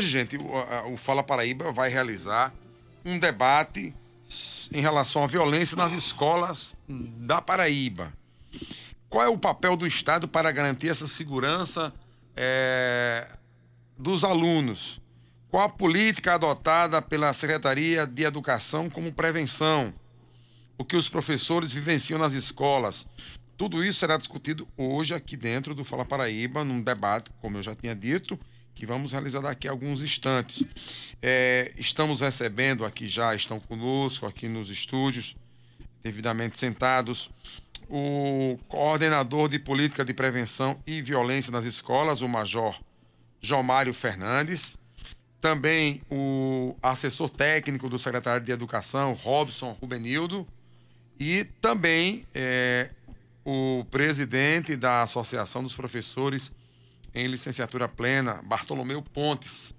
hoje, gente, o, o Fala Paraíba vai realizar um debate em relação à violência nas escolas da Paraíba. Qual é o papel do Estado para garantir essa segurança é, dos alunos? Qual a política adotada pela Secretaria de Educação como prevenção? O que os professores vivenciam nas escolas? Tudo isso será discutido hoje aqui dentro do Fala Paraíba, num debate, como eu já tinha dito, que vamos realizar daqui a alguns instantes. É, estamos recebendo aqui já, estão conosco aqui nos estúdios, devidamente sentados, o coordenador de política de prevenção e violência nas escolas, o Major Jomário Fernandes, também o assessor técnico do secretário de Educação, Robson Rubenildo, e também é, o presidente da Associação dos Professores em Licenciatura Plena, Bartolomeu Pontes.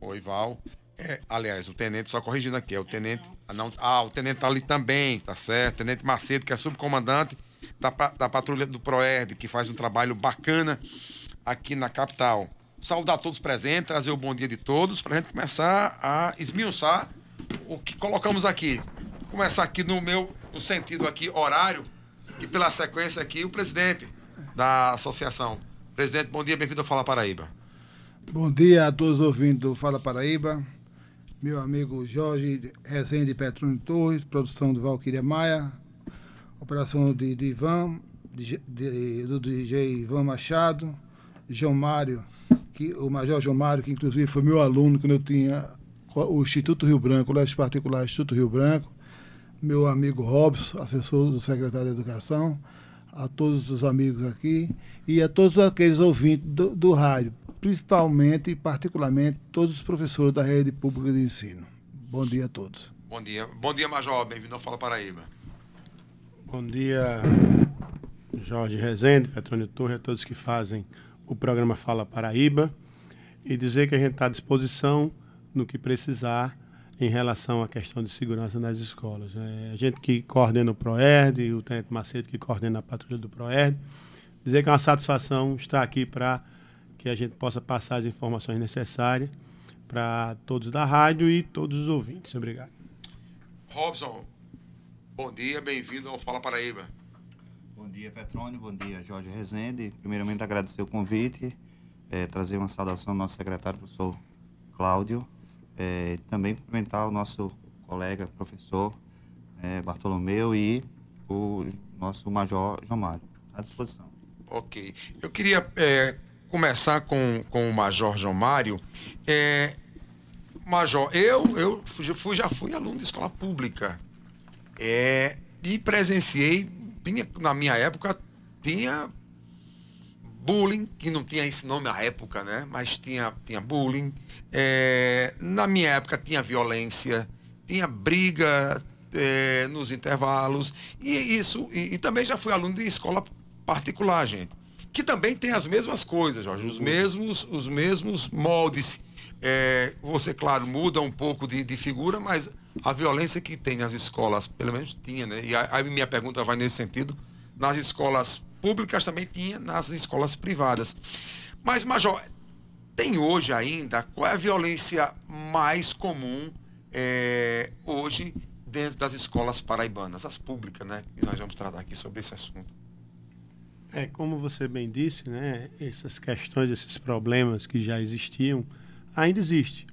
Oi, Val. É, aliás, o tenente, só corrigindo aqui, é o tenente. Ah, não, ah, o tenente tá ali também, tá certo? Tenente Macedo, que é subcomandante da, da patrulha do PROERD, que faz um trabalho bacana aqui na capital. Saudar todos presentes, trazer o bom dia de todos, para a gente começar a esmiuçar o que colocamos aqui. Começar aqui no meu, no sentido aqui horário, e pela sequência aqui, o presidente da associação. Presidente, bom dia, bem-vindo ao Fala Paraíba. Bom dia a todos os ouvintes do Fala Paraíba. Meu amigo Jorge Rezende Petrônio Torres, produção do Valquíria Maia, operação de, de Ivan, de, de, do DJ Ivan Machado, João Mário, que, o Major João Mário, que inclusive foi meu aluno quando eu tinha o Instituto Rio Branco, o Colégio Particular Instituto Rio Branco, meu amigo Robson, assessor do secretário de Educação, a todos os amigos aqui e a todos aqueles ouvintes do, do rádio principalmente e particularmente todos os professores da rede pública de ensino. Bom dia a todos. Bom dia. Bom dia, Major. Bem-vindo ao Fala Paraíba. Bom dia, Jorge Rezende, Petrônio Torre, a todos que fazem o programa Fala Paraíba e dizer que a gente está à disposição no que precisar em relação à questão de segurança nas escolas. É, a gente que coordena o PROERD, o Tenente Macedo que coordena a patrulha do PROERD, dizer que é uma satisfação estar aqui para que a gente possa passar as informações necessárias para todos da rádio e todos os ouvintes. Obrigado. Robson, bom dia, bem-vindo ao Fala Paraíba. Bom dia, Petrônio, bom dia, Jorge Rezende. Primeiramente, agradecer o convite, é, trazer uma saudação ao nosso secretário, professor Cláudio, é, também cumprimentar o nosso colega, professor é, Bartolomeu e o nosso major João Mário. À disposição. Ok. Eu queria é, começar com, com o Major João Mário. É, Major, eu, eu fui, já fui aluno de escola pública. É, e presenciei, na minha época, tinha bullying, que não tinha esse nome à época, né? Mas tinha, tinha bullying. É, na minha época tinha violência, tinha briga é, nos intervalos. E isso, e, e, também já fui aluno de escola particular, gente que também tem as mesmas coisas, Jorge, os mesmos, os mesmos moldes. É, você, claro, muda um pouco de, de, figura, mas a violência que tem nas escolas, pelo menos tinha, né? E a, a minha pergunta vai nesse sentido. Nas escolas públicas também tinha, nas escolas privadas. Mas, Major, tem hoje ainda, qual é a violência mais comum é, hoje dentro das escolas paraibanas, as públicas, né? E nós vamos tratar aqui sobre esse assunto. É, como você bem disse, né, essas questões, esses problemas que já existiam, ainda existe.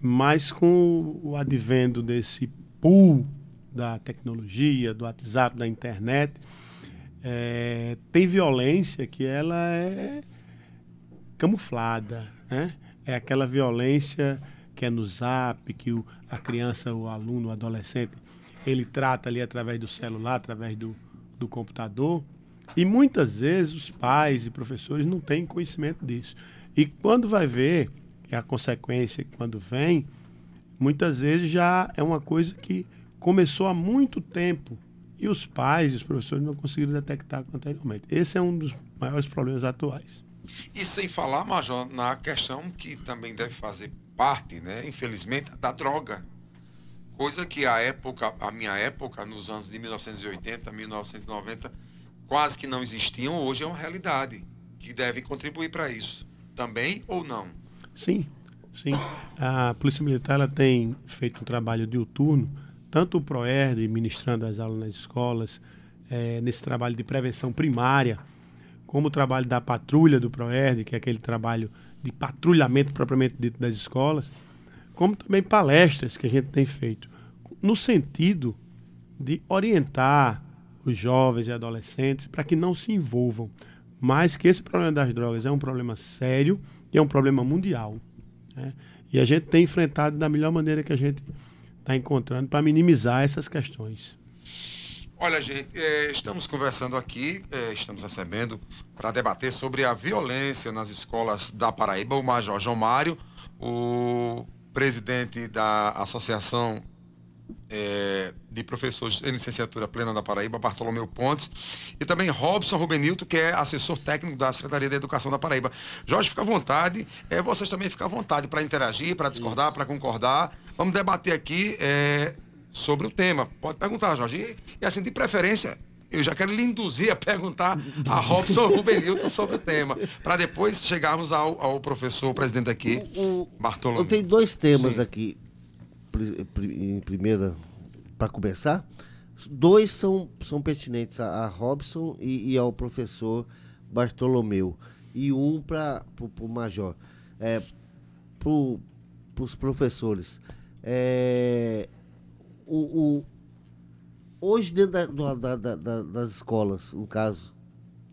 Mas com o advento desse pool da tecnologia, do WhatsApp, da internet, é, tem violência que ela é camuflada, né? É aquela violência que é no zap, que o, a criança, o aluno, o adolescente, ele trata ali através do celular, através do, do computador, e muitas vezes os pais e professores não têm conhecimento disso. E quando vai ver, é a consequência quando vem, muitas vezes já é uma coisa que começou há muito tempo e os pais e os professores não conseguiram detectar anteriormente. Esse é um dos maiores problemas atuais. E sem falar, Major, na questão que também deve fazer parte, né, infelizmente, da droga. Coisa que a época, a minha época, nos anos de 1980, 1990, quase que não existiam, hoje é uma realidade que deve contribuir para isso. Também ou não? Sim. Sim, a Polícia Militar ela tem feito um trabalho diuturno, tanto o PROERD, ministrando as aulas nas escolas, é, nesse trabalho de prevenção primária, como o trabalho da patrulha do PROERD, que é aquele trabalho de patrulhamento propriamente dito das escolas, como também palestras que a gente tem feito, no sentido de orientar os jovens e adolescentes para que não se envolvam, mas que esse problema das drogas é um problema sério e é um problema mundial. Né? E a gente tem enfrentado da melhor maneira que a gente está encontrando para minimizar essas questões. Olha, gente, é, estamos conversando aqui, é, estamos recebendo para debater sobre a violência nas escolas da Paraíba o Major João Mário, o presidente da Associação é, de professores em licenciatura plena da Paraíba, Bartolomeu Pontes, e também Robson Rubenilto, que é assessor técnico da Secretaria da Educação da Paraíba. Jorge, fica à vontade, é, vocês também ficam à vontade para interagir, para discordar, para concordar. Vamos debater aqui é, sobre o tema. Pode perguntar, Jorge. E, assim, de preferência, eu já quero lhe induzir a perguntar a Robson Rubenilton sobre o tema, para depois chegarmos ao, ao professor presidente aqui, o, Bartolomeu. Eu tenho dois temas Sim. aqui em primeira, para começar, dois são, são pertinentes a, a Robson e, e, ao professor Bartolomeu, e um para o Major. É, para os professores. É, o, o, hoje, dentro da, da, da, das escolas, no caso,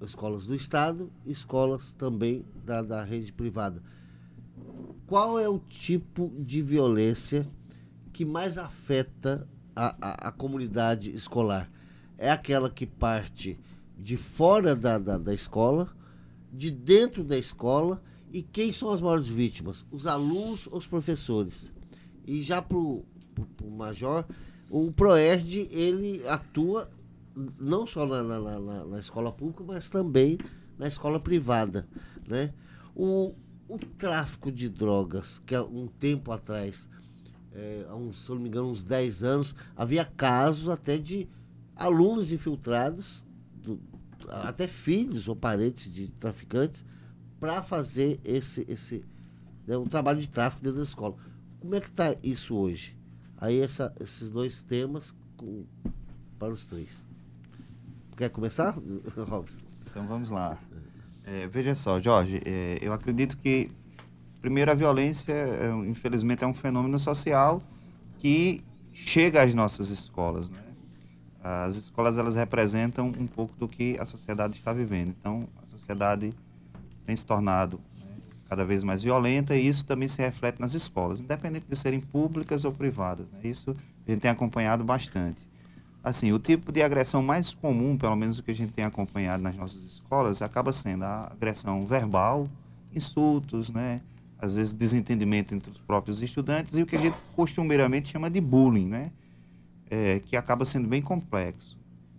escolas do Estado, escolas também da, da rede privada, qual é o tipo de violência que mais afeta a, a, a comunidade escolar? É aquela que parte de fora da, da, da escola, de dentro da escola, e quem são as maiores vítimas? Os alunos ou os professores? E já para o Major, o PROERD, ele atua não só na, na, na, na, escola pública, mas também na escola privada. Né? O, o tráfico de drogas, que há um tempo atrás é, há uns, se não me engano, uns 10 anos, havia casos até de alunos infiltrados, do, até filhos ou parentes de traficantes, para fazer esse, esse né, um trabalho de tráfico dentro da escola. Como é que está isso hoje? Aí essa, esses dois temas com, para os três. Quer começar, Robson? Então vamos lá. É, veja só, Jorge, é, eu acredito que Primeiro, a violência, é, infelizmente, é um fenômeno social que chega às nossas escolas. Né? As escolas elas representam um pouco do que a sociedade está vivendo. Então, a sociedade tem se tornado cada vez mais violenta e isso também se reflete nas escolas, independente de serem públicas ou privadas. Né? Isso a gente tem acompanhado bastante. Assim, o tipo de agressão mais comum, pelo menos o que a gente tem acompanhado nas nossas escolas, acaba sendo a agressão verbal, insultos, né? às vezes, desentendimento entre os próprios estudantes e o que a gente costumeiramente chama de bullying, né? É, que acaba sendo bem complexo.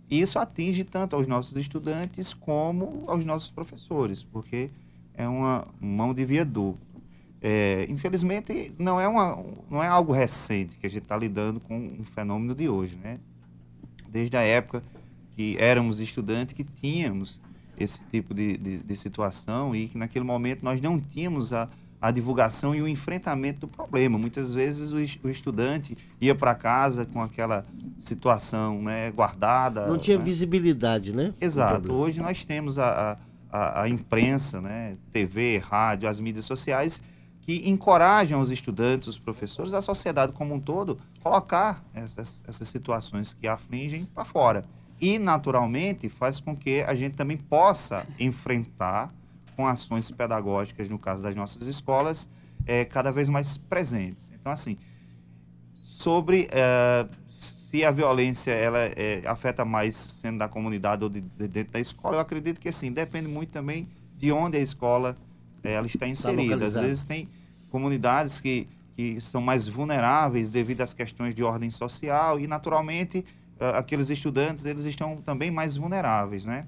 E isso atinge tanto aos nossos estudantes como aos nossos professores, porque é uma mão de via dupla. É, infelizmente, não é, uma, não é algo recente que a gente está lidando com um fenômeno de hoje, né? Desde a época que éramos estudantes que tínhamos esse tipo de, de, de situação e que naquele momento nós não tínhamos a, a divulgação e o enfrentamento do problema. Muitas vezes o, estudante ia para casa com aquela situação né, guardada. Não tinha né? visibilidade, né? Exato. Hoje nós temos a, a, a, imprensa, né, TV, rádio, as mídias sociais, que encorajam os estudantes, os professores, a sociedade como um todo, colocar essas, essas situações que afligem para fora. E, naturalmente, faz com que a gente também possa enfrentar com ações pedagógicas, no caso das nossas escolas, é, cada vez mais presentes. Então, assim, sobre é, se a violência ela é, afeta mais sendo da comunidade ou de, de, dentro da escola, eu acredito que, assim, depende muito também de onde a escola é, ela está inserida. Está Às vezes tem comunidades que, que são mais vulneráveis devido às questões de ordem social e, naturalmente, aqueles estudantes, eles estão também mais vulneráveis, né?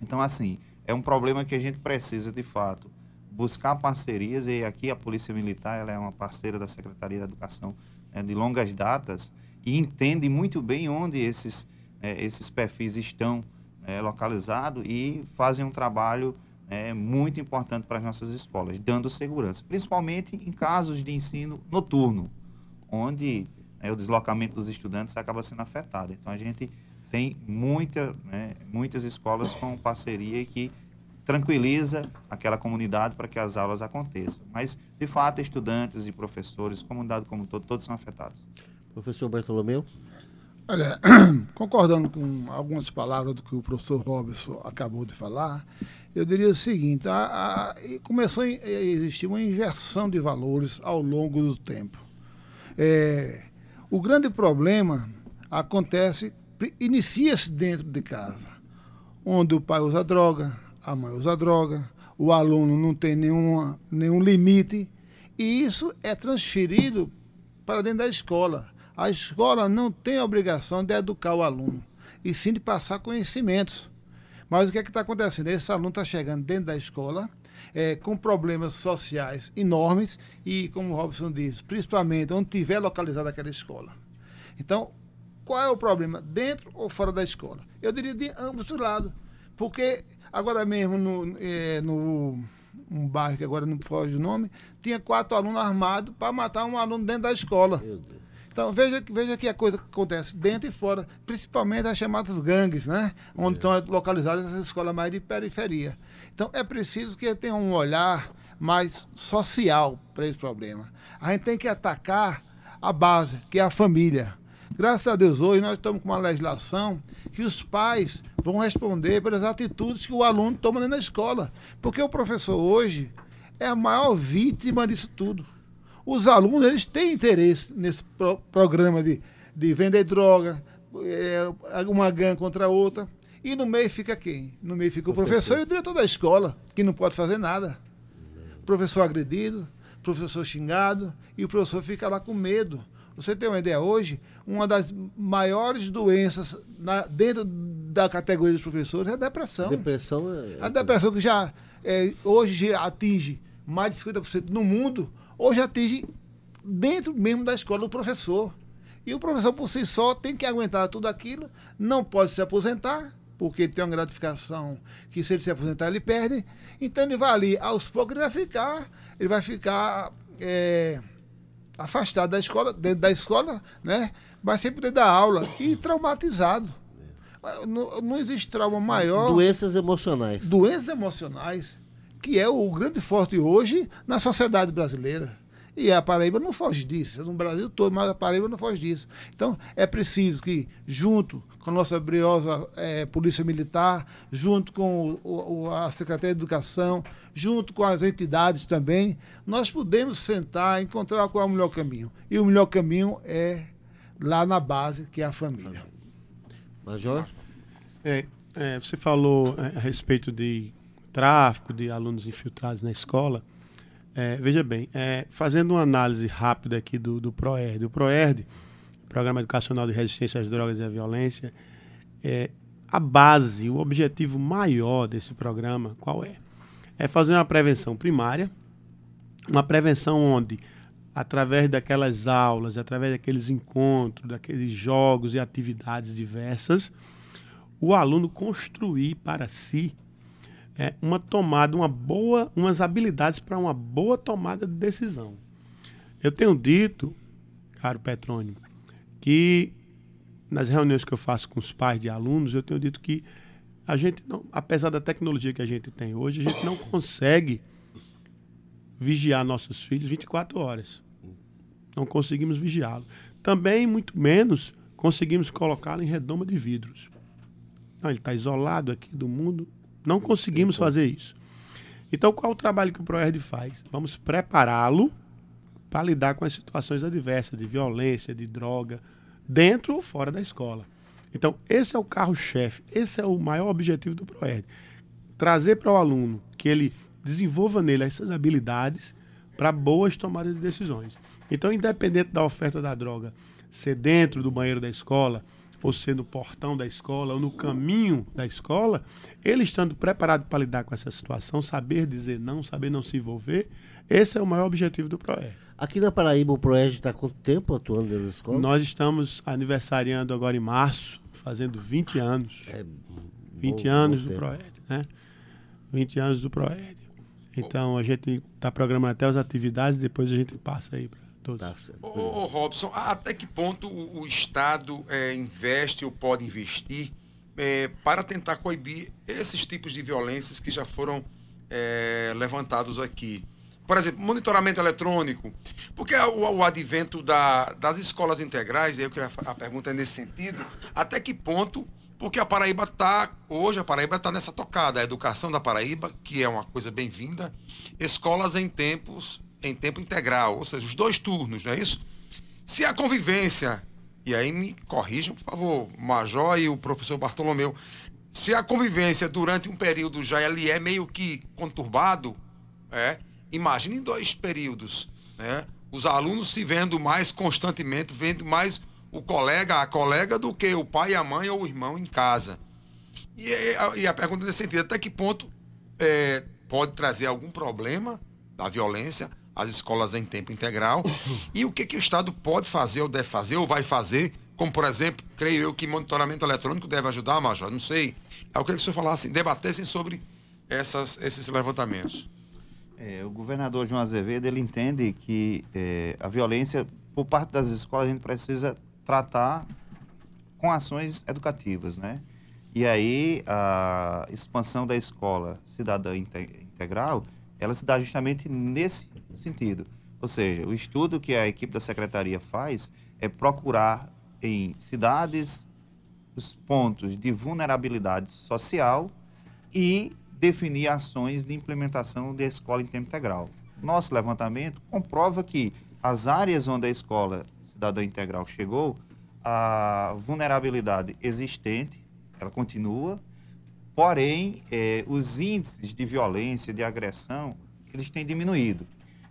Então, assim, é um problema que a gente precisa, de fato, buscar parcerias, e aqui a Polícia Militar ela é uma parceira da Secretaria da Educação é, de longas datas e entende muito bem onde esses, é, esses perfis estão é, localizados e fazem um trabalho é muito importante para as nossas escolas, dando segurança, principalmente em casos de ensino noturno, onde né, o deslocamento dos estudantes acaba sendo afetado. Então, a gente tem muita, né, muitas escolas com parceria que tranquiliza aquela comunidade para que as aulas aconteçam. Mas, de fato, estudantes e professores, comunidade como um todo, todos são afetados. Professor Bartolomeu? Olha, concordando com algumas palavras do que o professor Robson acabou de falar, eu diria o seguinte: a, a, começou a existir uma inversão de valores ao longo do tempo. É, o grande problema acontece, inicia-se dentro de casa, onde o pai usa droga, a mãe usa droga, o aluno não tem nenhuma, nenhum limite, e isso é transferido para dentro da escola. A escola não tem a obrigação de educar o aluno, e sim de passar conhecimentos. Mas o que é que está acontecendo? Esse aluno está chegando dentro da escola é, com problemas sociais enormes e, como o Robson disse, principalmente onde tiver localizada aquela escola. Então, qual é o problema? Dentro ou fora da escola? Eu diria de ambos os lados. Porque agora mesmo no, é, no um bairro que agora não foge o nome, tinha quatro alunos armados para matar um aluno dentro da escola. Então veja, veja que a coisa que acontece dentro e fora, principalmente as chamadas gangues, né? Onde é. estão localizadas as escolas mais de periferia. Então é preciso que tenha um olhar mais social para esse problema. A gente tem que atacar a base, que é a família. Graças a Deus, hoje nós estamos com uma legislação que os pais vão responder pelas atitudes que o aluno toma na escola. Porque o professor hoje é a maior vítima disso tudo. Os alunos eles têm interesse nesse pro programa de, de vender droga, é, uma gangue contra a outra. E no meio fica quem? No meio fica o professor, professor e o diretor da escola, que não pode fazer nada. Professor agredido, professor xingado, e o professor fica lá com medo. Você tem uma ideia hoje? Uma das maiores doenças na, dentro da categoria dos professores é a depressão. Depressão é... A depressão que já é, hoje atinge mais de 50% no mundo, hoje atinge dentro mesmo da escola do professor. E o professor por si só tem que aguentar tudo aquilo, não pode se aposentar, porque ele tem uma gratificação que se ele se aposentar ele perde. Então ele vai ali, aos poucos ele vai ficar, ele vai ficar é, afastado da escola, dentro da escola, né? Mas sempre dentro da aula e traumatizado. Não, não existe trauma maior. Doenças emocionais. Doenças emocionais, que é o grande forte hoje na sociedade brasileira. E a Paraíba não foge disso, no Brasil todo, mas a Paraíba não foge disso. Então, é preciso que, junto com a nossa briosa é, Polícia Militar, junto com o, o, a Secretaria de Educação, junto com as entidades também, nós podemos sentar e encontrar qual é o melhor caminho. E o melhor caminho é lá na base, que é a família. Major? É, é, você falou é, a respeito de tráfico, de alunos infiltrados na escola. É, veja bem, é, fazendo uma análise rápida aqui do, do PROERD. O PROERD, Programa Educacional de Resistência às Drogas e à Violência, é, a base, o objetivo maior desse programa, qual é? É fazer uma prevenção primária, uma prevenção onde, através daquelas aulas, através daqueles encontros, daqueles jogos e atividades diversas, o aluno construir para si é, uma tomada, uma boa, umas habilidades para uma boa tomada de decisão. Eu tenho dito, caro Petrônio, que nas reuniões que eu faço com os pais de alunos, eu tenho dito que a gente não, apesar da tecnologia que a gente tem hoje, a gente não consegue vigiar nossos filhos 24 horas. Não conseguimos vigiá-lo. Também, muito menos, conseguimos colocá-lo em redoma de vidros. Não, ele está isolado aqui do mundo não conseguimos fazer isso. Então, qual o trabalho que o ProERD faz? Vamos prepará-lo para lidar com as situações adversas de violência, de droga, dentro ou fora da escola. Então, esse é o carro-chefe, esse é o maior objetivo do ProERD. Trazer para o aluno que ele desenvolva nele essas habilidades para boas tomadas de decisões. Então, independente da oferta da droga ser dentro do banheiro da escola, ou ser no portão da escola, ou no caminho da escola, ele estando preparado para lidar com essa situação, saber dizer não, saber não se envolver, esse é o maior objetivo do PROERD. Aqui na Paraíba, o PROERD está quanto tempo atuando dentro da escola? Nós estamos aniversariando agora em março, fazendo 20 anos. É 20 anos do PROERD, né? 20 anos do Proed. Então a gente está programando até as atividades, depois a gente passa aí para todos. Tá certo. Ô, ô, Robson, até que ponto o, o Estado é, investe ou pode investir é, para tentar coibir esses tipos de violências que já foram é, levantados aqui? Por exemplo, monitoramento eletrônico. Porque o, o advento da- das escolas integrais, eu queria a pergunta é nesse sentido, até que ponto, porque a Paraíba está, hoje a Paraíba está nessa tocada, a educação da Paraíba, que é uma coisa bem-vinda, escolas em tempos, em tempo integral, ou seja, os dois turnos, não é isso? Se a convivência, e aí me corrijam, por favor, o Major e o professor Bartolomeu, se a convivência durante um período já ele é meio que conturbado, é, imagine dois períodos, né? Os alunos se vendo mais constantemente, vendo mais o colega, a colega, do que o pai, a mãe ou o irmão em casa. E, a- e a pergunta nesse sentido, até que ponto é, pode trazer algum problema da violência às escolas em tempo integral e o que, que o Estado pode fazer ou deve fazer ou vai fazer, como por exemplo, creio eu que monitoramento eletrônico deve ajudar, Major, não sei. Eu queria que o senhor falasse, debatessem sobre essas, esses levantamentos. É, o governador João Azevedo ele entende que é, a violência por parte das escolas a gente precisa tratar com ações educativas, né? E aí a expansão da escola cidadã inte- integral, ela se dá justamente nesse sentido. Ou seja, o estudo que a equipe da secretaria faz é procurar em cidades os pontos de vulnerabilidade social e definir ações de implementação da escola em tempo integral. Nosso levantamento comprova que as áreas onde a escola cidadã integral chegou, a vulnerabilidade existente, ela continua, porém, eh, os índices de violência, de agressão, eles têm diminuído.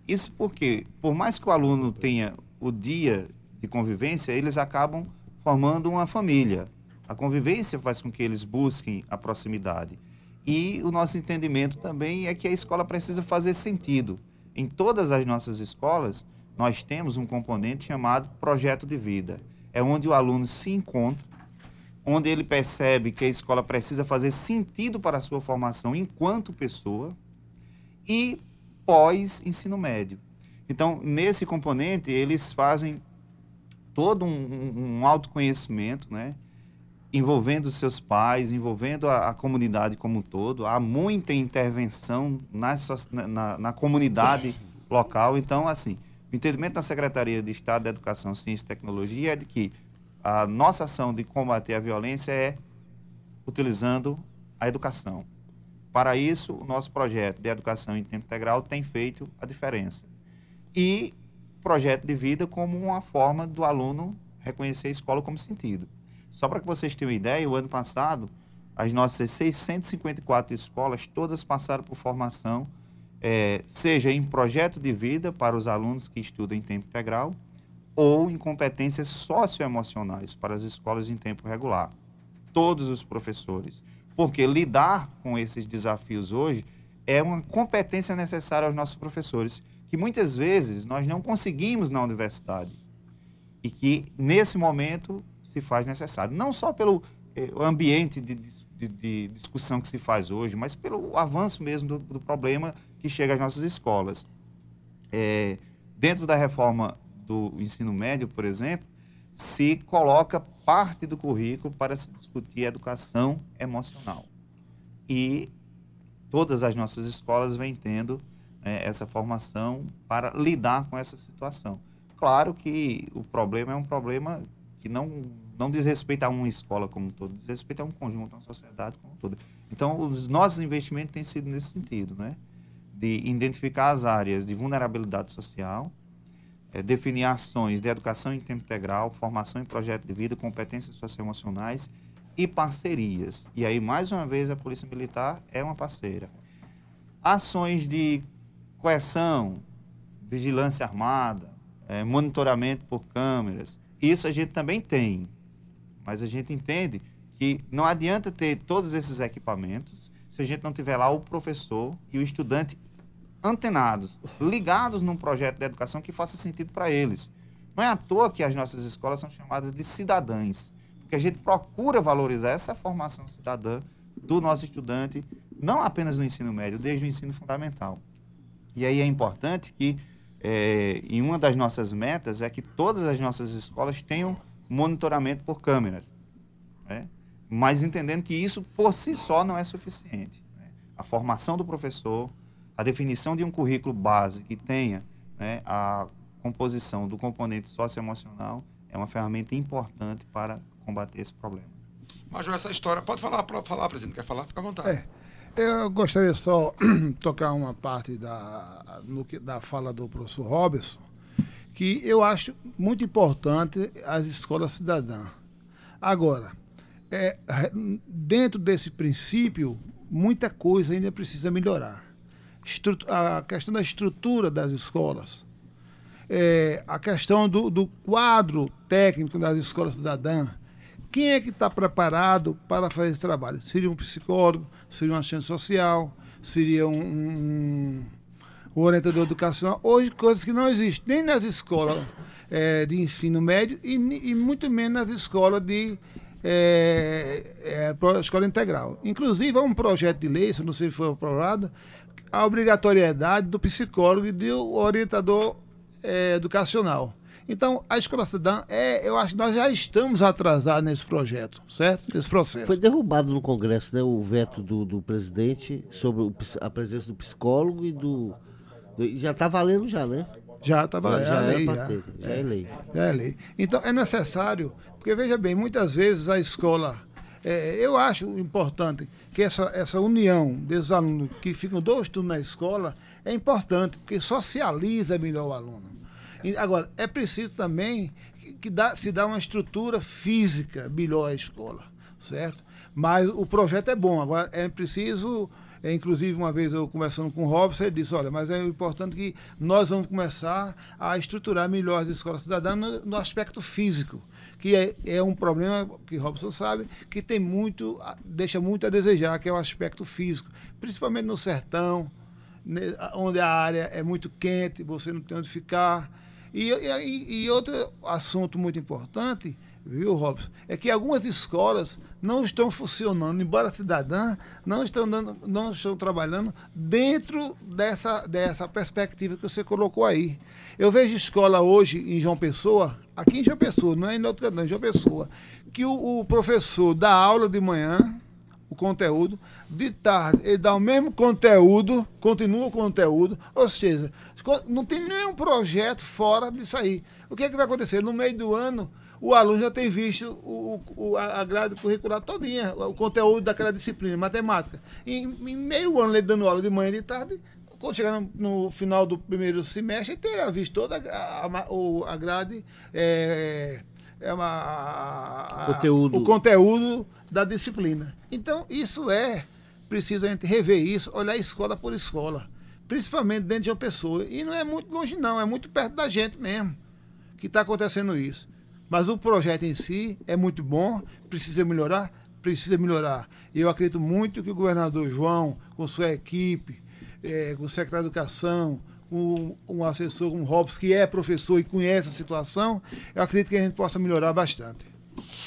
Isso porque, por mais que o aluno tenha o dia de convivência, eles acabam formando uma família. A convivência faz com que eles busquem a proximidade. E o nosso entendimento também é que a escola precisa fazer sentido. Em todas as nossas escolas, nós temos um componente chamado projeto de vida. É onde o aluno se encontra, onde ele percebe que a escola precisa fazer sentido para a sua formação enquanto pessoa e pós-ensino médio. Então, nesse componente, eles fazem todo um, um- autoconhecimento, né? envolvendo seus pais, envolvendo a, a comunidade como um todo. Há muita intervenção na- na, na comunidade local. Então, assim, o entendimento da Secretaria de Estado da Educação, Ciência e Tecnologia é de que a nossa ação de combater a violência é utilizando a educação. Para isso, o nosso projeto de educação em tempo integral tem feito a diferença. E projeto de vida como uma forma do aluno reconhecer a escola como sentido. Só para que vocês tenham uma ideia, o ano passado, as nossas 654 escolas, todas passaram por formação, eh, seja em projeto de vida para os alunos que estudam em tempo integral, ou em competências socioemocionais para as escolas em tempo regular. Todos os professores. Porque lidar com esses desafios hoje é uma competência necessária aos nossos professores, que muitas vezes nós não conseguimos na universidade. E que, nesse momento, se faz necessário. Não só pelo eh, ambiente de, de- de discussão que se faz hoje, mas pelo avanço mesmo do, do problema que chega às nossas escolas. É, dentro da reforma do ensino médio, por exemplo, se coloca parte do currículo para se discutir educação emocional. E todas as nossas escolas vêm tendo eh, essa formação para lidar com essa situação. Claro que o problema é um problema que não, não diz respeito a uma escola como um todo, diz respeito a um conjunto, a uma sociedade como um todo. Então, os nossos investimentos têm sido nesse sentido, né? de identificar as áreas de vulnerabilidade social, eh, definir ações de educação em tempo integral, formação em projeto de vida, competências socioemocionais e parcerias. E aí, mais uma vez, a Polícia Militar é uma parceira. Ações de coerção, vigilância armada, eh, monitoramento por câmeras, isso a gente também tem. Mas a gente entende que não adianta ter todos esses equipamentos se a gente não tiver lá o professor e o estudante antenados, ligados num projeto de educação que faça sentido para eles. Não é à toa que as nossas escolas são chamadas de cidadãs, porque a gente procura valorizar essa formação cidadã do nosso estudante não apenas no ensino médio, desde o ensino fundamental. E aí é importante que, é, em uma das nossas metas, é que todas as nossas escolas tenham monitoramento por câmeras. Né? Mas entendendo que isso, por si só, não é suficiente. Né? A formação do professor, a definição de um currículo base que tenha né, a composição do componente socioemocional é uma ferramenta importante para combater esse problema. Major, essa história. Pode falar, pode falar, presidente. Quer falar? Fica à vontade. É. Eu gostaria só tocar uma parte da, no, da fala do professor Robson, que eu acho muito importante as escolas cidadãs. Agora, é, dentro desse princípio, muita coisa ainda precisa melhorar. A questão da estrutura das escolas, é, a questão do, do quadro técnico das escolas cidadãs, quem é que está preparado para fazer esse trabalho? Seria um psicólogo, seria um assistente social, seria um, um, um orientador educacional. Hoje, coisas que não existem nem nas escolas é, de ensino médio e, e, muito menos nas escolas de é, é, escola integral. Inclusive, há um projeto de lei, se não sei se foi aprovado, a obrigatoriedade do psicólogo e do orientador é, educacional. Então, a escola cidadã, é, eu acho que nós já estamos atrasados nesse projeto, certo? Nesse processo. Foi derrubado no Congresso né, o veto do, do presidente sobre o, a presença do psicólogo e do. Já está valendo já, né? Já está valendo. Já, já, é lei, já. Ter, já é, é lei. Já é lei. Então, é necessário, porque veja bem, muitas vezes a escola. É, eu acho importante que essa, essa união desses alunos que ficam dois turnos na escola é importante, porque socializa melhor o aluno. Agora, é preciso também que, que dá, se dá uma estrutura física melhor à escola, certo? Mas o projeto é bom. Agora, é preciso é, inclusive, uma vez eu conversando com o Robson, ele disse, olha, mas é importante que nós vamos começar a estruturar melhor as escolas cidadãs no, no aspecto físico, que é, é, um problema que Robson sabe, que tem muito, deixa muito a desejar, que é o aspecto físico, principalmente no sertão, onde a área é muito quente, você não tem onde ficar, e, e, e outro assunto muito importante, viu, Robson, é que algumas escolas não estão funcionando, embora cidadã, não estão, dando, não estão trabalhando dentro dessa, dessa perspectiva que você colocou aí. Eu vejo escola hoje em João Pessoa, aqui em João Pessoa, não é em outro não, em João Pessoa, que o, o professor dá aula de manhã, o conteúdo, de tarde ele dá o mesmo conteúdo, continua o conteúdo, ou seja, não tem nenhum projeto fora disso aí. O que é que vai acontecer? No meio do ano, o aluno já tem visto o, o, a grade curricular todinha, o conteúdo daquela disciplina, matemática. Em, em meio ano, ele dando aula de manhã e de tarde, quando chegar no, no, final do primeiro semestre, terá visto toda a, a, a grade, é, é uma, a, conteúdo. o conteúdo da disciplina. Então, isso é, precisa a gente rever isso, olhar escola por escola principalmente dentro de uma pessoa. E não é muito longe, não, é muito perto da gente mesmo que está acontecendo isso. Mas o projeto em si é muito bom, precisa melhorar, precisa melhorar. E eu acredito muito que o governador João, com sua equipe, é, com o secretário de Educação, com um assessor como um Robson, que é professor e conhece a situação, eu acredito que a gente possa melhorar bastante.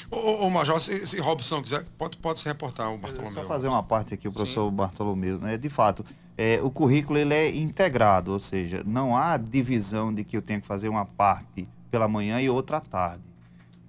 Ô, ô Major, se, se Robson quiser, pode, pode se reportar o Bartolomeu. Só fazer uma parte aqui, o professor Sim. Bartolomeu. Né? De fato, é, o currículo ele é integrado, ou seja, não há divisão de que eu tenho que fazer uma parte pela manhã e outra à tarde.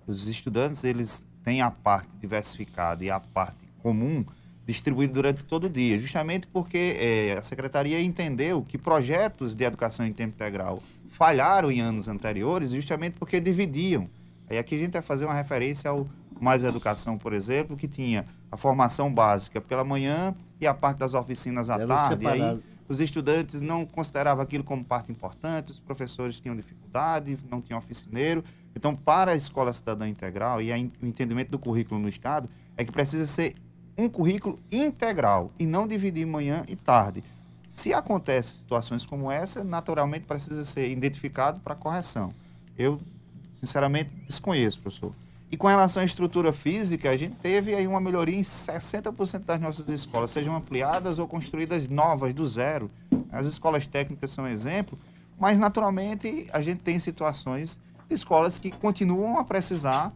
Os estudantes eles têm a parte diversificada e a parte comum distribuída durante todo o dia, justamente porque é, a secretaria entendeu que projetos de educação em tempo integral falharam em anos anteriores, justamente porque dividiam. Aí aqui a gente vai fazer uma referência ao Mais Educação, por exemplo, que tinha a formação básica pela manhã e a parte das oficinas à tarde. E aí os estudantes não consideravam aquilo como parte importante, os professores tinham dificuldade, não tinham oficineiro. Então, para a Escola Cidadã Integral e o entendimento do currículo no Estado, é que precisa ser um currículo integral e não dividir manhã e tarde. Se acontecem situações como essa, naturalmente precisa ser identificado para correção. Eu, sinceramente, desconheço, professor. E com relação à estrutura física, a gente teve aí uma melhoria em 60% das nossas escolas, sejam ampliadas ou construídas novas, do zero. As escolas técnicas são exemplo, mas naturalmente a gente tem situações de escolas que continuam a precisar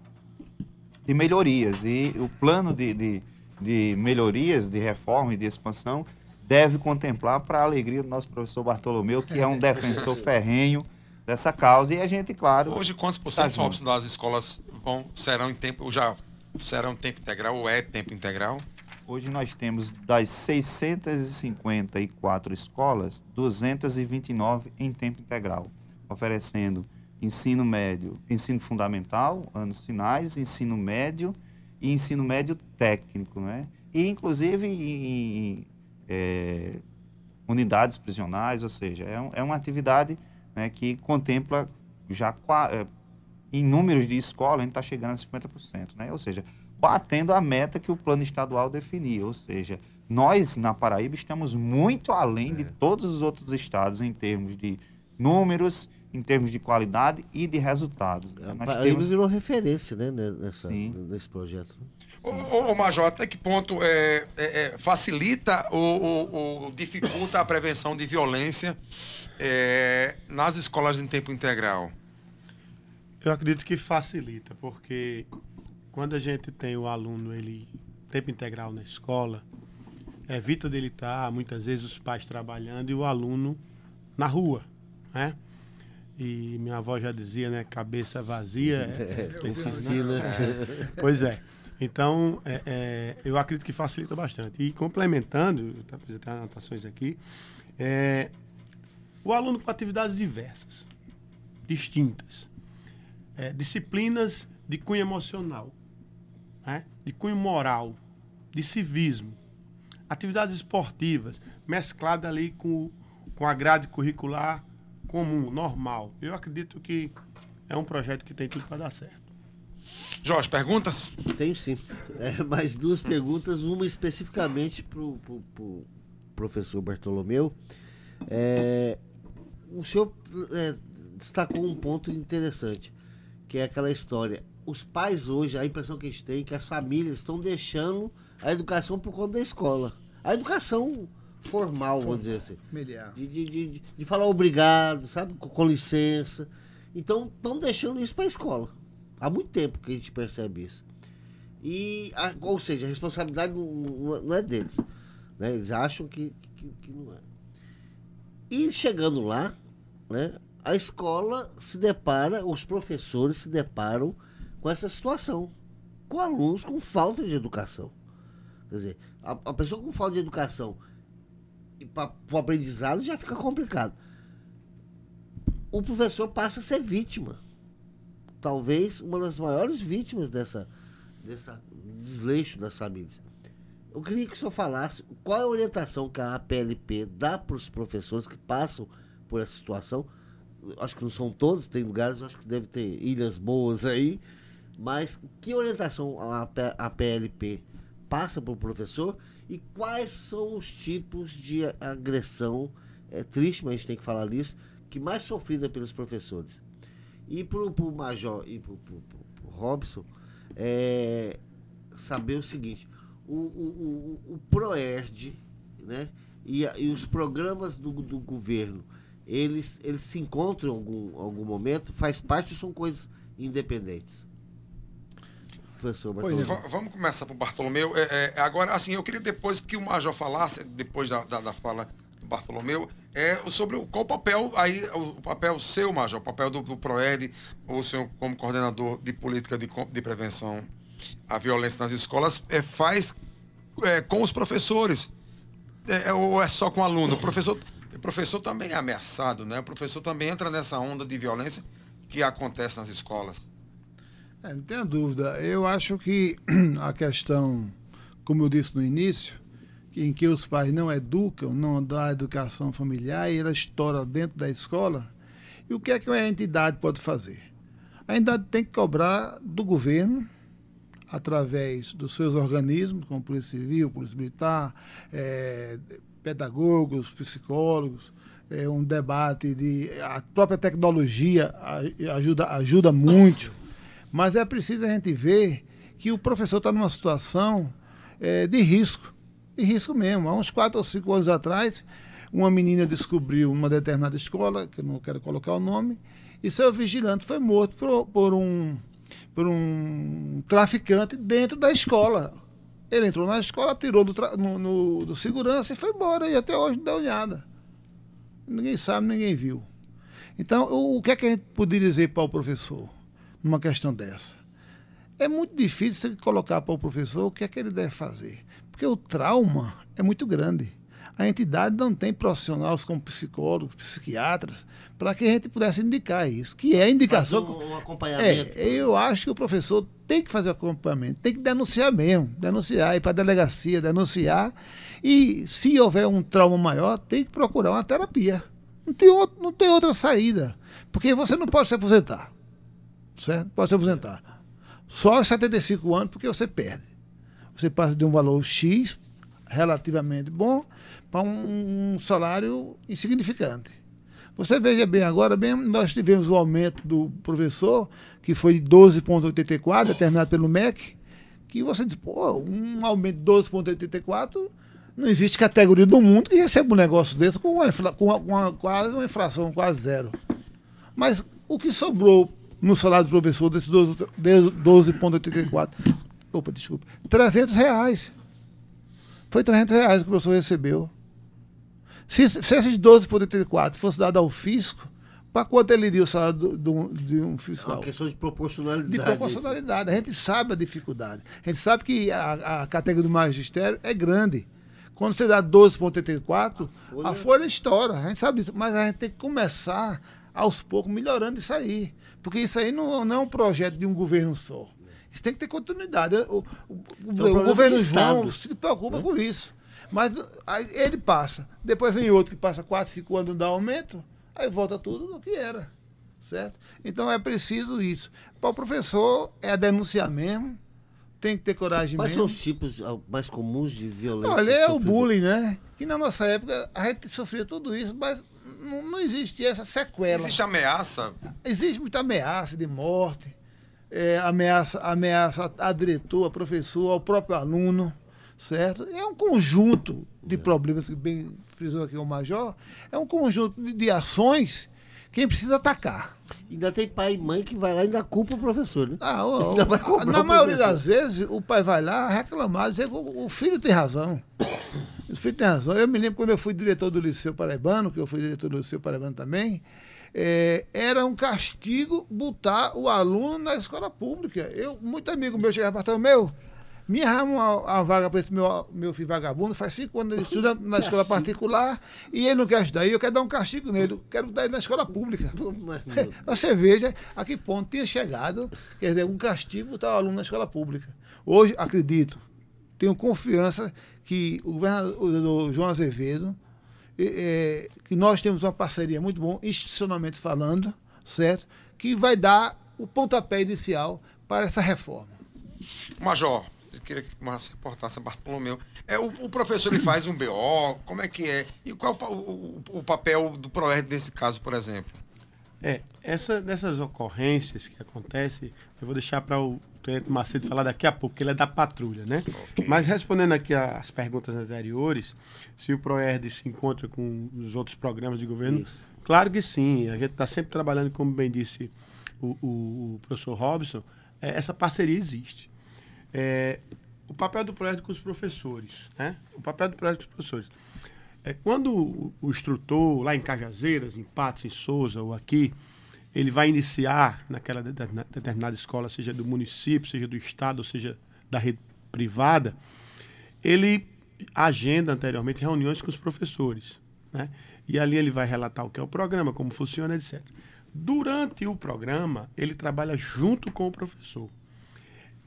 de melhorias. E o plano de, de, de melhorias, de reforma e de expansão, deve contemplar para a alegria do nosso professor Bartolomeu, que é um defensor ferrenho dessa causa. E a gente, claro. Hoje, quantos por cento, tá das escolas vão, serão em tempo, já serão tempo integral ou é tempo integral? Hoje nós temos das 654 escolas, 229 em tempo integral, oferecendo ensino médio, ensino fundamental, anos finais, ensino médio e ensino médio técnico, né? E inclusive em, é, unidades prisionais, ou seja, é, um, é uma atividade né, que contempla já é, em números de escola, a gente está chegando a 50%, né? Ou seja, batendo a meta que o plano estadual definia, ou seja, nós na Paraíba estamos muito além é. de todos os outros estados em termos de números, em termos de qualidade e de resultados. A Paraíba temos... virou referência né, nessa, nesse projeto. Ô, ô, Major, até que ponto é, é, é, facilita ou, ou, ou, dificulta a prevenção de violência é, nas escolas em tempo integral? Eu acredito que facilita, porque quando a gente tem o aluno ele tempo integral na escola, evita dele estar, muitas vezes, os pais trabalhando e o aluno na rua, né? E minha avó já dizia, né? Cabeça vazia. É, ensina. É, pois é. Então, é, é, eu acredito que facilita bastante. E complementando, tá fazendo anotações aqui, é, o aluno com atividades diversas, distintas, é, disciplinas de cunho emocional, né? de cunho moral, de civismo, atividades esportivas, mesclada ali com, com a grade curricular comum, normal. Eu acredito que é um projeto que tem tudo para dar certo. Jorge, perguntas? Tenho sim. É, mais duas perguntas, uma especificamente para o pro professor Bartolomeu. É, o senhor é, destacou um ponto interessante, que é aquela história os pais hoje, a impressão que a gente tem é que as famílias estão deixando a educação por conta da escola. A educação formal, vamos dizer assim. De, de, de, de, falar obrigado, sabe? Com, com licença. Então, estão deixando isso para a escola. Há muito tempo que a gente percebe isso. E, a, ou seja, a responsabilidade não, não é deles. Né? Eles acham que, que, que não é. E chegando lá, né, a escola se depara, os professores se deparam com essa situação, com alunos com falta de educação. Quer dizer, a, a pessoa com falta de educação para o aprendizado já fica complicado. O professor passa a ser vítima. Talvez uma das maiores vítimas dessa, dessa desleixo das famílias. Eu queria que o senhor falasse qual é a orientação que a APLP dá para os professores que passam por essa situação. Acho que não são todos, tem lugares, acho que deve ter ilhas boas aí, mas que orientação a, a PLP passa para o professor e quais são os tipos de agressão, é triste, mas a gente tem que falar nisso, que mais sofrida pelos professores. E para o Major e para o Robson, é, saber o seguinte, o, o, o, o PROERD né, e, e os programas do, do governo, eles, eles se encontram em algum, algum momento, faz parte ou são coisas independentes? Professor Bartolomeu. Vamos começar para o Bartolomeu. É, é, agora, assim, eu queria depois que o Major falasse, depois da, da, da fala do Bartolomeu, é sobre o, qual o papel, aí, o papel seu, Major, o papel do, do PROED, o senhor como coordenador de política de, de prevenção à violência nas escolas, é, faz é, com os professores. É, é, ou é só com o aluno? O professor, o professor também é ameaçado, né? O professor também entra nessa onda de violência que acontece nas escolas. É, não tenha dúvida. Eu acho que a questão, como eu disse no início, em que os pais não educam, não a educação familiar e ela estoura dentro da escola, e o que é que a entidade pode fazer? A entidade tem que cobrar do governo, através dos seus organismos, como Polícia Civil, Polícia Militar, é, pedagogos, psicólogos, é, um debate de. A própria tecnologia ajuda, ajuda muito mas é preciso a gente ver que o professor está numa situação é, de risco, de risco mesmo. Há uns quatro ou cinco anos atrás, uma menina descobriu uma determinada escola, que eu não quero colocar o nome, e seu vigilante foi morto por, por um, por um traficante dentro da escola. Ele entrou na escola, tirou do, no, no, do segurança e foi embora. E até hoje não deu nada. Ninguém sabe, ninguém viu. Então, o, o que é que a gente poderia dizer para o professor numa questão dessa? É muito difícil você colocar para o professor o que é que ele deve fazer. Porque o trauma é muito grande. A entidade não tem profissionais como psicólogos, psiquiatras, para que a gente pudesse indicar isso, que é indicação. Um, um acompanhamento. É, eu acho que o professor tem que fazer acompanhamento, tem que denunciar mesmo, denunciar, ir para a delegacia, denunciar. E se houver um trauma maior, tem que procurar uma terapia. Não tem, outro, não tem outra saída. Porque você não pode se aposentar. Certo? Pode se aposentar. Só aos 75 anos, porque você perde. Você passa de um valor X, relativamente bom, para um, um salário insignificante. Você veja bem agora, bem, nós tivemos o aumento do professor, que foi de 12,84, determinado pelo MEC, que você diz, pô, um aumento de 12,84, não existe categoria do mundo que receba um negócio desse com, uma, com, uma, com uma, quase uma inflação quase zero. Mas o que sobrou no salário do professor desses 12,84? Opa, desculpa. 300 reais. Foi 300 reais que o professor recebeu. Se, se esses 12,84 fosse dado ao fisco, para quanto ele iria o salário de um, de um fiscal? É uma questão de proporcionalidade. De proporcionalidade. A gente sabe a dificuldade. A gente sabe que a, a categoria do magistério é grande. Quando você dá 12,84, a, a folha estoura. A gente sabe isso. Mas a gente tem que começar, aos poucos, melhorando isso aí. Porque isso aí não, não é um projeto de um governo só. Isso tem que ter continuidade. O, o, o, o governo João se preocupa né? com isso. Mas ele passa. Depois vem outro que passa 4, 5 anos, dá aumento, aí volta tudo do que era. Certo? Então é preciso isso. Para o professor é denunciar mesmo, tem que ter coragem Quais mesmo. são os tipos mais comuns de violência? Olha, é o bullying, né? Que na nossa época a gente sofria tudo isso, mas não, não existia essa sequela. Existe ameaça? Existe muita ameaça de morte, é, ameaça, ameaça a diretor, a professor, ao próprio aluno certo? É um conjunto de problemas que bem frisou aqui o Major, é um conjunto de, de ações quem precisa atacar. Ainda tem pai e mãe que vai lá e ainda culpa o professor, né? Ah, o, o, na maioria das vezes, o pai vai lá reclamar, dizer que o, o filho tem razão. O filho tem razão. Eu me lembro quando eu fui diretor do Liceu Paraibano, que eu fui diretor do Liceu Paraibano também, é, era um castigo botar o aluno na escola pública. Eu, muito amigo meu chegava e falava, meu, me arrama uma, uma vaga para esse meu, meu filho vagabundo, faz cinco anos ele estuda na escola particular e ele não quer estudar. E eu quero dar um castigo nele, quero dar ele na escola pública. Você veja a que ponto tinha chegado, quer dizer, um castigo botar o aluno na escola pública. Hoje, acredito, tenho confiança que o governador João Azevedo, é, que nós temos uma parceria muito boa, institucionalmente falando, certo? Que vai dar o pontapé inicial para essa reforma. Major, queria que você reportasse a Bartolomeu. É, o, o, professor ele faz um BO, como é que é? E qual o, o, o papel do PROERD nesse caso, por exemplo? É, essa, dessas ocorrências que acontecem, eu vou deixar para o Tenente Macedo falar daqui a pouco, porque ele é da patrulha, né? Okay. Mas respondendo aqui às perguntas anteriores, se o PROERD se encontra com os outros programas de governo, Isso. claro que sim. A gente está sempre trabalhando, como bem disse o, o, o professor Robson, é, essa parceria existe. É, o papel do projeto com os professores, né? O papel do projeto com os professores. É, quando o, o instrutor, lá em Cajazeiras, em Patos, em Souza ou aqui, ele vai iniciar naquela de, de, determinada escola, seja do município, seja do estado, seja da rede privada, ele agenda anteriormente reuniões com os professores, né? E ali ele vai relatar o que é o programa, como funciona, etc. Durante o programa, ele trabalha junto com o professor.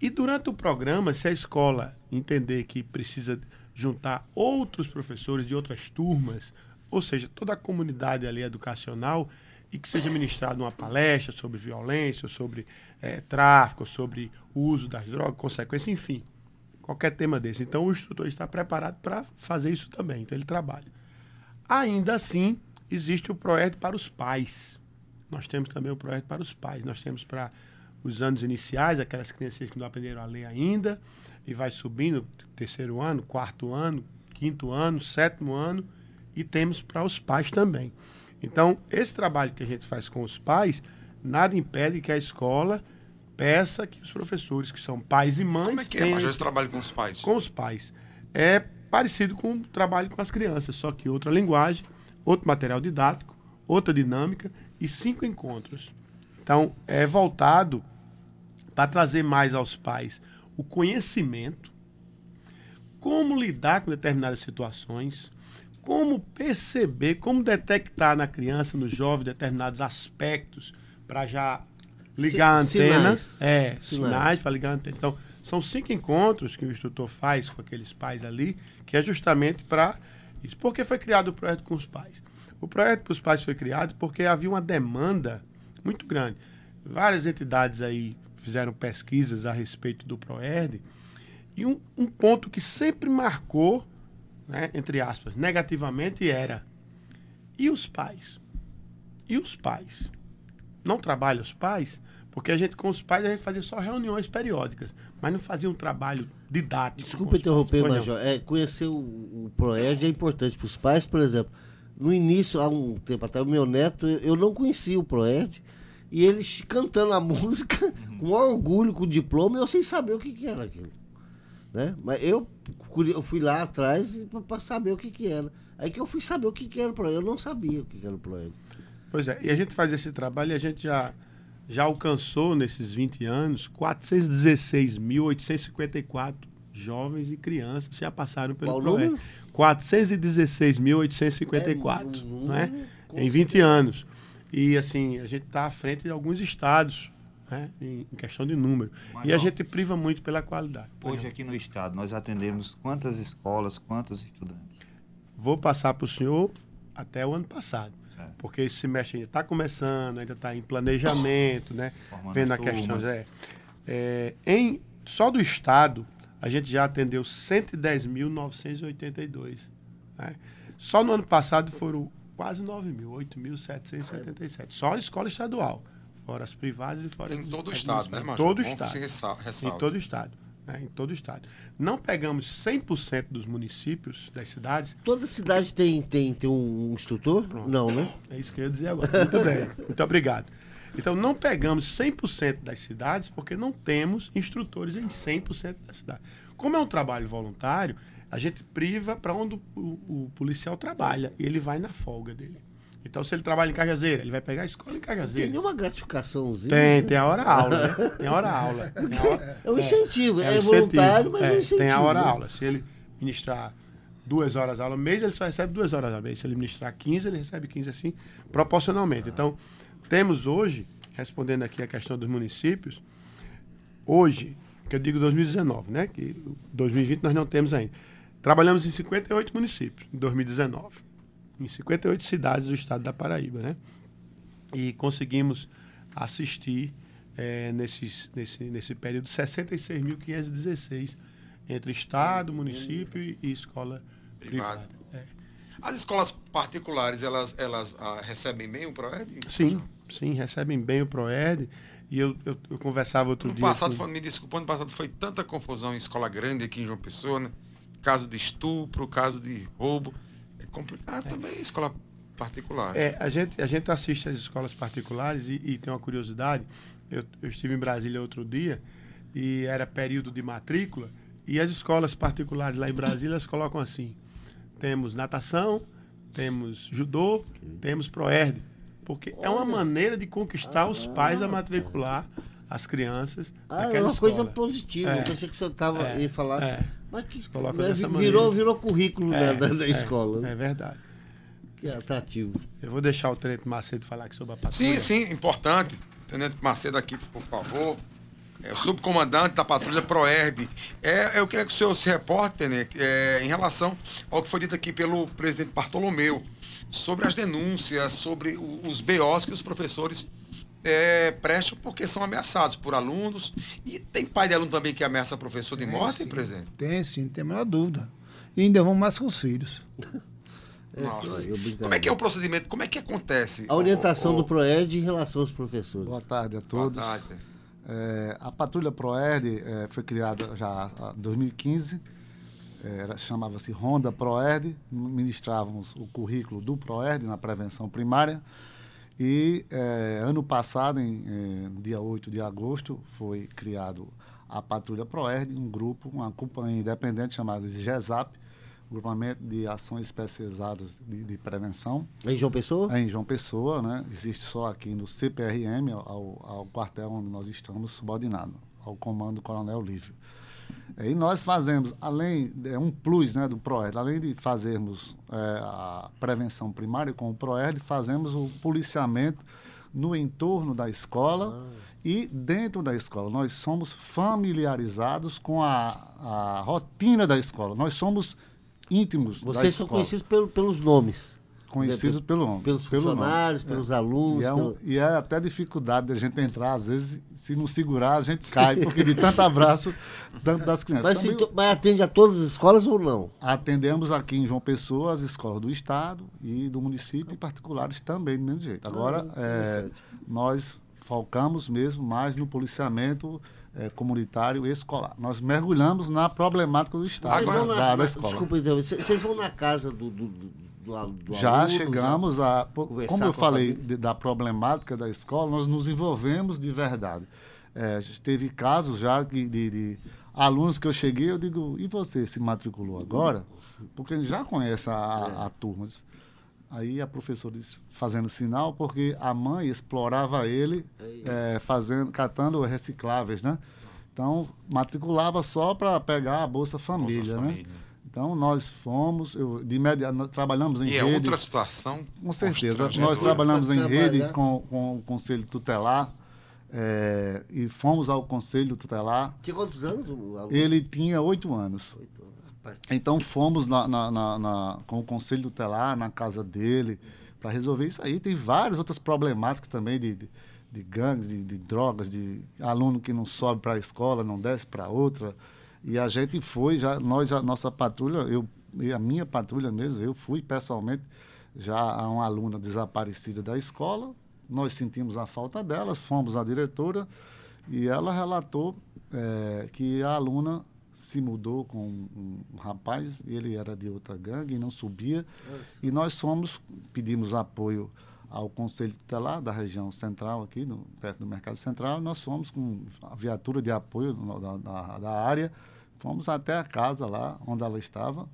E durante o programa, se a escola entender que precisa juntar outros professores de outras turmas, ou seja, toda a comunidade ali educacional, e que seja ministrada uma palestra sobre violência, sobre é, tráfico, sobre o uso das drogas, consequência, enfim, qualquer tema desse. Então, o instrutor está preparado para fazer isso também, então ele trabalha. Ainda assim, existe o projeto para os pais. Nós temos também o projeto para os pais. Nós temos para os anos iniciais, aquelas crianças que não aprenderam a ler ainda, e vai subindo, terceiro ano, quarto ano, quinto ano, sétimo ano, e temos para os pais também. Então, esse trabalho que a gente faz com os pais, nada impede que a escola peça que os professores, que são pais e mães, Como é que é, esse esse- trabalho com os pais? com os pais. É parecido com o trabalho com as crianças, só que outra linguagem, outro material didático, outra dinâmica e cinco encontros. Então, é voltado para trazer mais aos pais o conhecimento, como lidar com determinadas situações, como perceber, como detectar na criança, no jovem, determinados aspectos para já ligar Si- a antena. sinais. É, Sinais. sinais para ligar a antena. Então, são cinco encontros que o instrutor faz com aqueles pais ali, que é justamente para isso. Por que foi criado o projeto com os pais? O projeto para os pais foi criado porque havia uma demanda muito grande. Várias entidades aí fizeram pesquisas a respeito do ProERD e um, um ponto que sempre marcou, né, entre aspas, negativamente era e os pais? E os pais? Não trabalham os pais? Porque a gente, com os pais, a gente fazia só reuniões periódicas, mas não fazia um trabalho didático. Desculpa pais. interromper, não. Major. É, conhecer o, o ProERD é importante para os pais, por exemplo. No início, há um tempo atrás, o meu neto, eu eu não conhecia o ProERD. E ele ch- cantando a música com orgulho, com diploma, eu sem saber o que, que era aquilo. Né? Mas eu, eu fui lá atrás para saber o que, que era. Aí que eu fui saber o que, que era o ProERD. Eu não sabia o que, que era o ProERD. Pois é, e a gente faz esse trabalho e a gente já, já alcançou nesses 20 anos 416.854 jovens e crianças que já passaram pelo Qual ProERD. número? 416.854, É um né? número Em 20 anos. E assim, a gente está à frente de alguns estados, né? em, questão de número. E a gente priva muito pela qualidade. Hoje aqui no estado nós atendemos quantas escolas, quantos estudantes? Vou passar para o senhor até o ano passado. Certo. Porque esse semestre ainda está começando, ainda está em planejamento, né? Formando Vendo a questão. É, É, em, só do Estado, a gente já atendeu 110.982. Né? Só no ano passado foram quase 9 mil, 8.777. Só a escola estadual. Fora as privadas e fora Em as- todo o as estado, né. Major? Todo estado. ressa- Em todo o estado. Né? Em todo o estado. Não pegamos 100% dos municípios, das cidades. Toda cidade tem, tem, tem um instrutor? Não, né? É isso que eu ia dizer agora. Muito bem. Muito obrigado. Então, não pegamos 100% das cidades porque não temos instrutores em 100% das cidades. Como é um trabalho voluntário, a gente priva para onde o, o policial trabalha e ele vai na folga dele. Então, se ele trabalha em Cajazeira, ele vai pegar a escola em Tem Cajazeira. nenhuma gratificaçãozinha. Tem, né? tem a hora-aula, né? Tem a hora-aula. Tem a hora- É um incentivo, é, um voluntário, incentivo. mas é, um É, incentivo. Tem a né? hora-aula. Se ele ministrar duas horas aula mês, ele só recebe duas horas ao mês. Se ele ministrar 15, ele recebe 15 assim, proporcionalmente. Então, temos hoje, respondendo aqui a questão dos municípios, hoje, que eu digo 2019, né? Que 2020 nós não temos ainda. Trabalhamos em 58 municípios em 2019. Em 58 cidades do estado da Paraíba, né? E conseguimos assistir eh, nesses, nesse, nesse período 66.516 entre estado, município e, e escola Privada. privada. É. As escolas particulares, elas, elas ah, recebem bem o ProERD? Sim, sim, recebem bem o ProERD. E eu, eu, eu conversava outro Ano dia. passado, com- me desculpa, ano passado foi tanta confusão em escola grande aqui em João Pessoa, né? Caso de estupro, caso de roubo. É complicado também escola particular. É, a gente, a gente assiste às escolas particulares e, e tem uma curiosidade. Eu, eu estive em Brasília outro dia e era período de matrícula e as escolas particulares lá em Brasília elas colocam assim: temos natação, temos judô, temos proerd, porque é uma maneira de conquistar os pais a matricular as crianças Ah, é uma coisa escola. positiva. É. Eu pensei que você estava É, ia falar. é. Mas que colocam né, dessa virou, maneira. virou currículo É, da, da, é, escola. né? É verdade. Que atrativo. Eu vou deixar o Tenente Macedo falar aqui sobre a patrulha. Sim, sim, importante. Tenente Macedo aqui, por favor. É o subcomandante da patrulha ProERD. É, eu queria que o senhor se reporte, Tenente, é, em relação ao que foi dito aqui pelo presidente Bartolomeu, sobre as denúncias, sobre os BOs que os professores é, prestam porque são ameaçados por alunos. E tem pai de aluno também que ameaça professor de morte, sim. presidente? Tem sim, não tem a menor dúvida. E ainda vamos mais com os filhos. Nossa. Como é que é o procedimento? Como é que acontece? A orientação Ô, ô, do ProED em relação aos professores. Boa tarde a boa todos. tarde. É, a Patrulha ProERD é, foi criada já em 2015, é, chamava-se Ronda ProERD, ministrávamos o currículo do ProERD na prevenção primária E é, ano passado, em, em, dia 8 de agosto, foi criado a Patrulha Proerd, um grupo, uma companhia independente chamada GESAP, Grupamento de Ações Especializadas de, de, Prevenção. Em João Pessoa? Em João Pessoa, né? Existe só aqui no CPRM, ao, ao quartel onde nós estamos subordinados, ao comando Coronel Lívio. E nós fazemos, além, é um plus né, do PROERD, além de fazermos é, a prevenção primária com o PROERD, fazemos o policiamento no entorno da escola ah. e dentro da escola. Nós somos familiarizados com a, a rotina da escola. Nós somos íntimos Vocês são conhecidos pelo, pelos nomes conhecidos pelo nome. Pelos funcionários, pelo pelos é. alunos. E é, um, e é, até dificuldade da gente entrar, às vezes, se não segurar, a gente cai, porque de tanto abraço tanto das crianças. Mas, Também, mas, atende a todas as escolas ou não? Atendemos aqui em João Pessoa as escolas do Estado e do município, e particulares também, do mesmo jeito. Agora, ah, é, nós focamos mesmo mais no policiamento é, comunitário e escolar. Nós mergulhamos na problemática do Estado, na, da, da escola. Desculpa, então, vocês vão na casa do, do, do, do Já aluno, chegamos já a. Como eu falei de, da problemática da escola, nós nos envolvemos de verdade. É, teve casos já de, de, de, alunos que eu cheguei, eu digo, e você se matriculou agora? Porque a já conhece a, a turma. Aí a professora disse, fazendo sinal, porque a mãe explorava ele é, fazendo, catando recicláveis, né? Então, matriculava só para pegar a Bolsa Família, Bolsa né? Então, nós fomos, eu, de média, trabalhamos em e é rede. é outra situação. Com certeza. Nós trabalhamos em rede com, com o Conselho Tutelar. É, e fomos ao Conselho Tutelar. Tinha quantos anos? Ele tinha oito anos. Oito anos. Então fomos na, na, na, na, com o Conselho Tutelar na casa dele para resolver isso aí. Tem várias outras problemáticas também de, de, de gangues, de, de, drogas, de aluno que não sobe para a escola, não desce para outra. E a gente foi, já, nós, a nossa patrulha, eu, a minha patrulha mesmo, eu fui pessoalmente já a uma aluna desaparecida da escola. Nós sentimos a falta dela, fomos à diretora e ela relatou é, que a aluna se mudou com um, um, rapaz, ele era de outra gangue e não subia. E nós fomos, pedimos apoio ao Conselho Tutelar da região central aqui, no, perto do Mercado Central, e nós fomos com a viatura de apoio da, da, da área Fomos até a casa lá onde ela estava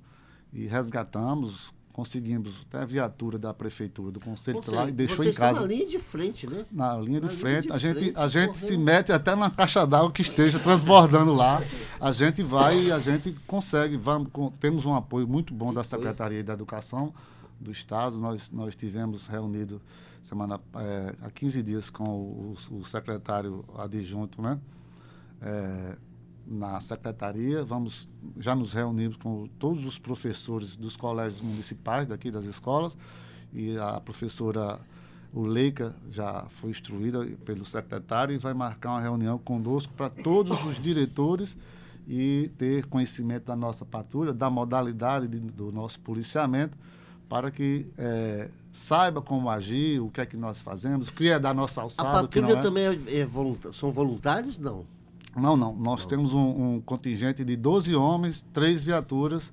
e resgatamos, conseguimos até a viatura da prefeitura, do conselho Você, lá e deixou em casa. na linha de frente, né? Na linha de na frente. Linha de a gente, frente, a gente se mete até na caixa d'água que esteja transbordando lá. A gente vai e a gente consegue. Vamos, temos um apoio muito bom da Secretaria da Educação do Estado. Nós, nós tivemos reunido semana, é, há 15 dias com o, o secretário adjunto, né? É, na secretaria, vamos já nos reunimos com todos os professores dos colégios municipais daqui das escolas e a professora Uleica já foi instruída pelo secretário e vai marcar uma reunião conosco para todos os diretores e ter conhecimento da nossa patrulha, da modalidade de, do nosso policiamento, para que é, saiba como agir, o que é que nós fazemos, o que é da nossa alçada. A patrulha é. também é, é são voluntários? Não. Não, não. Nós não. temos um, um, contingente de 12 homens, três viaturas,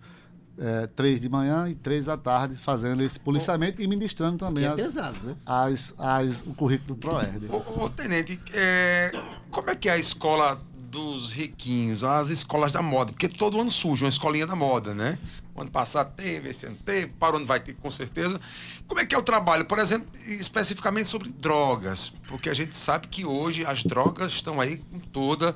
é, três de manhã e três à tarde, fazendo esse policiamento e ministrando também é as, pesado, né? as, as, o currículo do ProERD. Ô, ô, Tenente, é, como é que é a escola dos riquinhos, as escolas da moda? Porque todo ano surge uma escolinha da moda, né? O ano passado teve, esse ano teve, para o ano vai ter com certeza. Como é que é o trabalho, por exemplo, especificamente sobre drogas? Porque a gente sabe que hoje as drogas estão aí com toda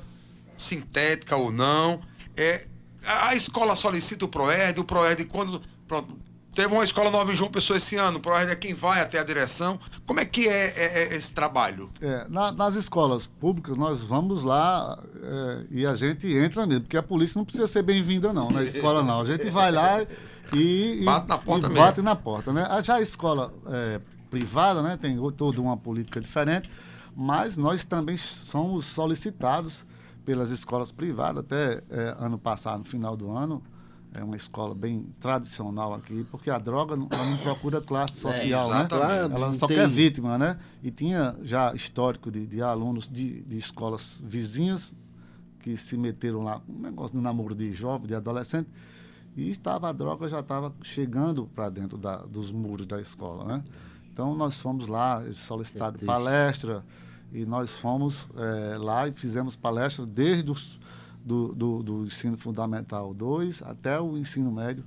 sintética ou não. É, a escola solicita o PROERD, o PROERD, quando. Pronto, teve uma escola nova em João Pessoa esse ano, o PROERD é quem vai até a direção. Como é que é, é, é esse trabalho? É, na, nas escolas públicas, nós vamos lá é, e a gente entra mesmo, porque a polícia não precisa ser bem-vinda, não, na escola não. A gente vai lá e. Bate na porta mesmo. Bate na porta, né? Já a escola é, privada, né, tem toda uma política diferente, mas nós também somos solicitados pelas escolas privadas. Até é, ano passado, no final do ano, é uma escola bem tradicional aqui, porque a droga não, não procura classe é, social, é, né? Ela só tem... quer vítima, né? E tinha já histórico de, de alunos de, de escolas vizinhas que se meteram lá, um negócio de namoro de jovem, de adolescente, e estava a droga já estava chegando para dentro da, dos muros da escola, né? Então nós fomos lá, triste. palestra e nós fomos eh, lá e fizemos palestra desde os, do, do, do ensino fundamental 2 até o ensino médio.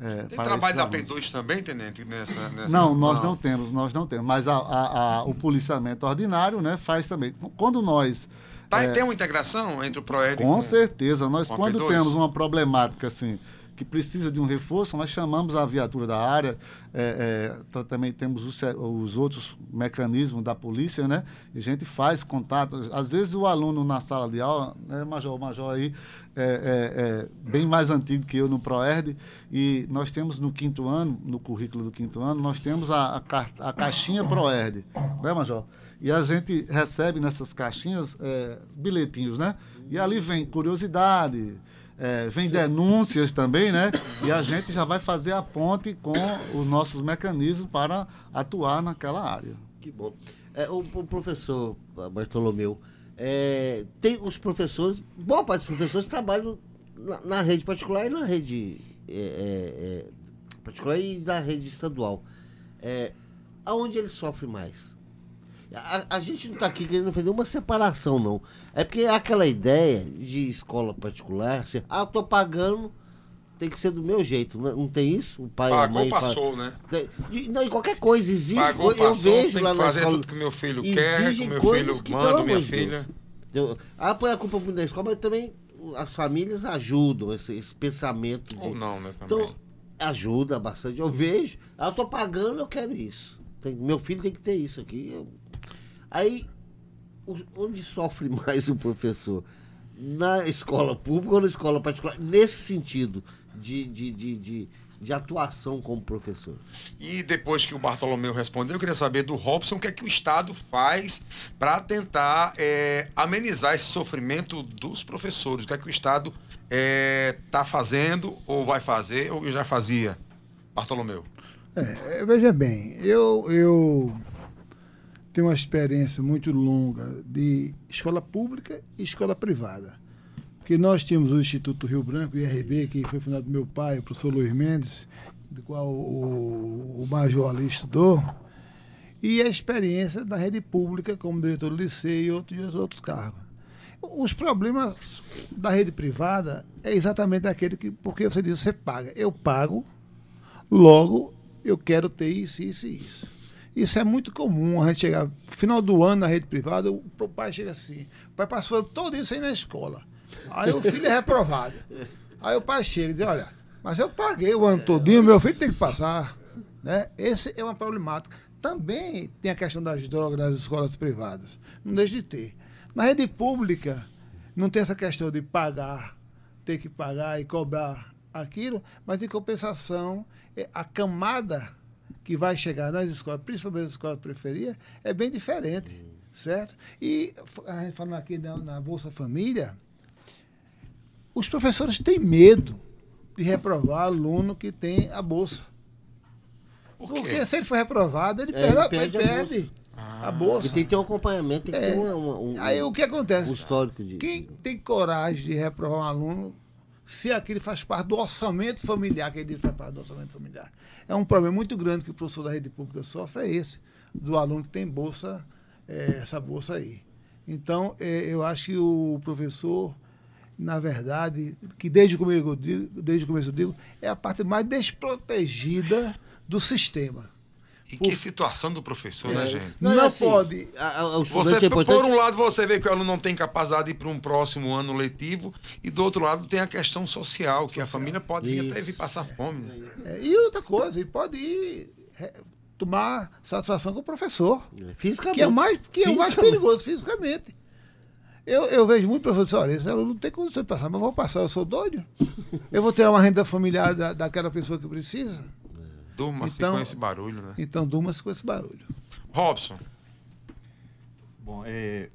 eh, Tem trabalho da alunos. P2 também, Tenente, nessa... nessa... Não, nós não. temos, nós não temos. Mas a- a- a- o policiamento ordinário né, faz também. Quando nós. Tá, é, Tem uma integração entre o PROERD com certeza, nós com quando P2? temos uma problemática assim, que precisa de um reforço, nós chamamos a viatura da área, é, é, também temos os, os outros mecanismos da polícia, né? E a gente faz contato. Às vezes o aluno na sala de aula, né, Major, o Major aí, é, é- é bem mais antigo que eu no ProERD, e nós temos no quinto ano, no currículo do quinto ano, nós temos a, a, a caixinha ProERD, né, Major? E a gente recebe nessas caixinhas é, bilhetinhos, né? E ali vem curiosidade, é, vem denúncias também, né? E a gente já vai fazer a ponte com os nossos mecanismos para atuar naquela área. Que bom. É, o, o professor Bartolomeu, é, tem os professores, boa parte dos professores trabalham na, na rede particular e na rede é, é, é, particular e na rede estadual. É, aonde ele sofre mais? A, a gente não está aqui querendo fazer uma separação, não. É porque aquela ideia de escola particular, assim, ah, eu tô pagando, tem que ser do meu jeito. Não, não tem isso? O pai, a Pagou, mãe fala- passou, né? tem- e- Não, em qualquer coisa, existe. Pagou, eu passou, vejo tem lá que fazer escola. tudo que meu filho quer, que meu filho que, manda, minha de filha. Deus. Eu- Ah, põe a culpa muito da escola, mas também as famílias ajudam esse, esse pensamento de. Ou não, né, também. Então, ajuda bastante. Eu vejo, ah, eu tô pagando, eu quero isso. Tem- meu filho tem que ter isso aqui. Eu- Aí, o- onde sofre mais o professor? Na escola pública ou na escola particular? Nesse sentido de, de, de, de, de atuação como professor. E depois que o Bartolomeu respondeu, eu queria saber do Robson o que é que o Estado faz para tentar é, amenizar esse sofrimento dos professores. O que é que o Estado está fazendo, ou vai fazer, ou já fazia? Bartolomeu. É, veja bem, eu, eu tenho uma experiência muito longa de escola pública e escola privada. Porque nós tínhamos o Instituto Rio Branco, IRB, que foi fundado por meu pai, o professor Luiz Mendes, do qual o, o Major ali estudou, e a experiência da rede pública como diretor do liceu e outros, outros cargos. Os problemas da rede privada é exatamente aquele que, porque você diz, você paga. Eu pago, logo eu quero ter isso, isso e isso. Isso é muito comum, a gente chegar, final do ano na rede privada, o pai chega assim, o pai passou todo isso aí na escola. Aí o filho é reprovado. Aí o pai chega e diz, olha, mas eu paguei o ano todinho, meu filho tem que passar. Né? Esse é uma problemática. Também tem a questão das drogas nas escolas privadas. Não deixa de ter. Na rede pública, não tem essa questão de pagar, ter que pagar e cobrar aquilo, mas em compensação, é, a camada que vai chegar nas escolas, principalmente nas escolas de periferia, é bem diferente, certo? E a gente falando aqui na, na Bolsa Família, os professores têm medo de reprovar aluno que tem a bolsa. Por? Porque se ele for reprovado, ele É, perde, ele a- perde ele a perde a E bolsa. tem que ter um acompanhamento, tem que É. ter uma- uma- um, Aí o que acontece? um histórico de. Quem tem coragem de reprovar um aluno se aquilo faz parte do orçamento familiar, que ele faz parte do orçamento familiar? É um problema muito grande que o professor da rede pública sofre, é esse, do aluno que tem bolsa, eh, essa bolsa aí. Então, eh, eu acho que o professor, na verdade, que desde o começo digo, desde o começo eu digo, é a parte mais desprotegida do sistema. E que situação do professor, né, gente? Não, é assim, pode. a- a- Você, é por um lado, você vê que o aluno não tem capacidade de ir para um próximo ano letivo, e do outro lado tem a questão social, que a família pode vir até vir passar fome. né? É, e outra coisa, ele pode ir eh, tomar satisfação com o professor. Fisicamente. Que é o mais, que é o mais perigoso fisicamente. Eu, eu vejo muito professor olha, esse aluno não tem condição de passar, mas vou passar, eu sou doido. Eu vou tirar uma renda familiar da, daquela pessoa que precisa. Durma-se Então- com esse barulho, né? Então durma-se com esse barulho. Robson, Bom, é,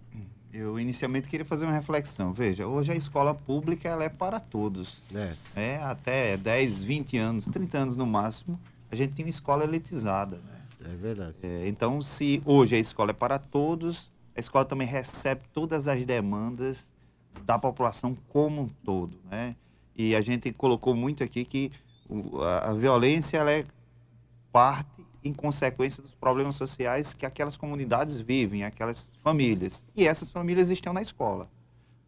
eu inicialmente queria fazer uma reflexão. Veja, hoje a escola pública ela é para todos. É. É, até 10, 20 anos, 30 anos no máximo, a gente tem uma escola elitizada. né? É verdade. É, então, se hoje a escola é para todos, a escola também recebe todas as demandas da população como um todo, né? E a gente colocou muito aqui que a violência ela é parte em consequência dos problemas sociais que aquelas comunidades vivem, aquelas famílias. E essas famílias estão na escola.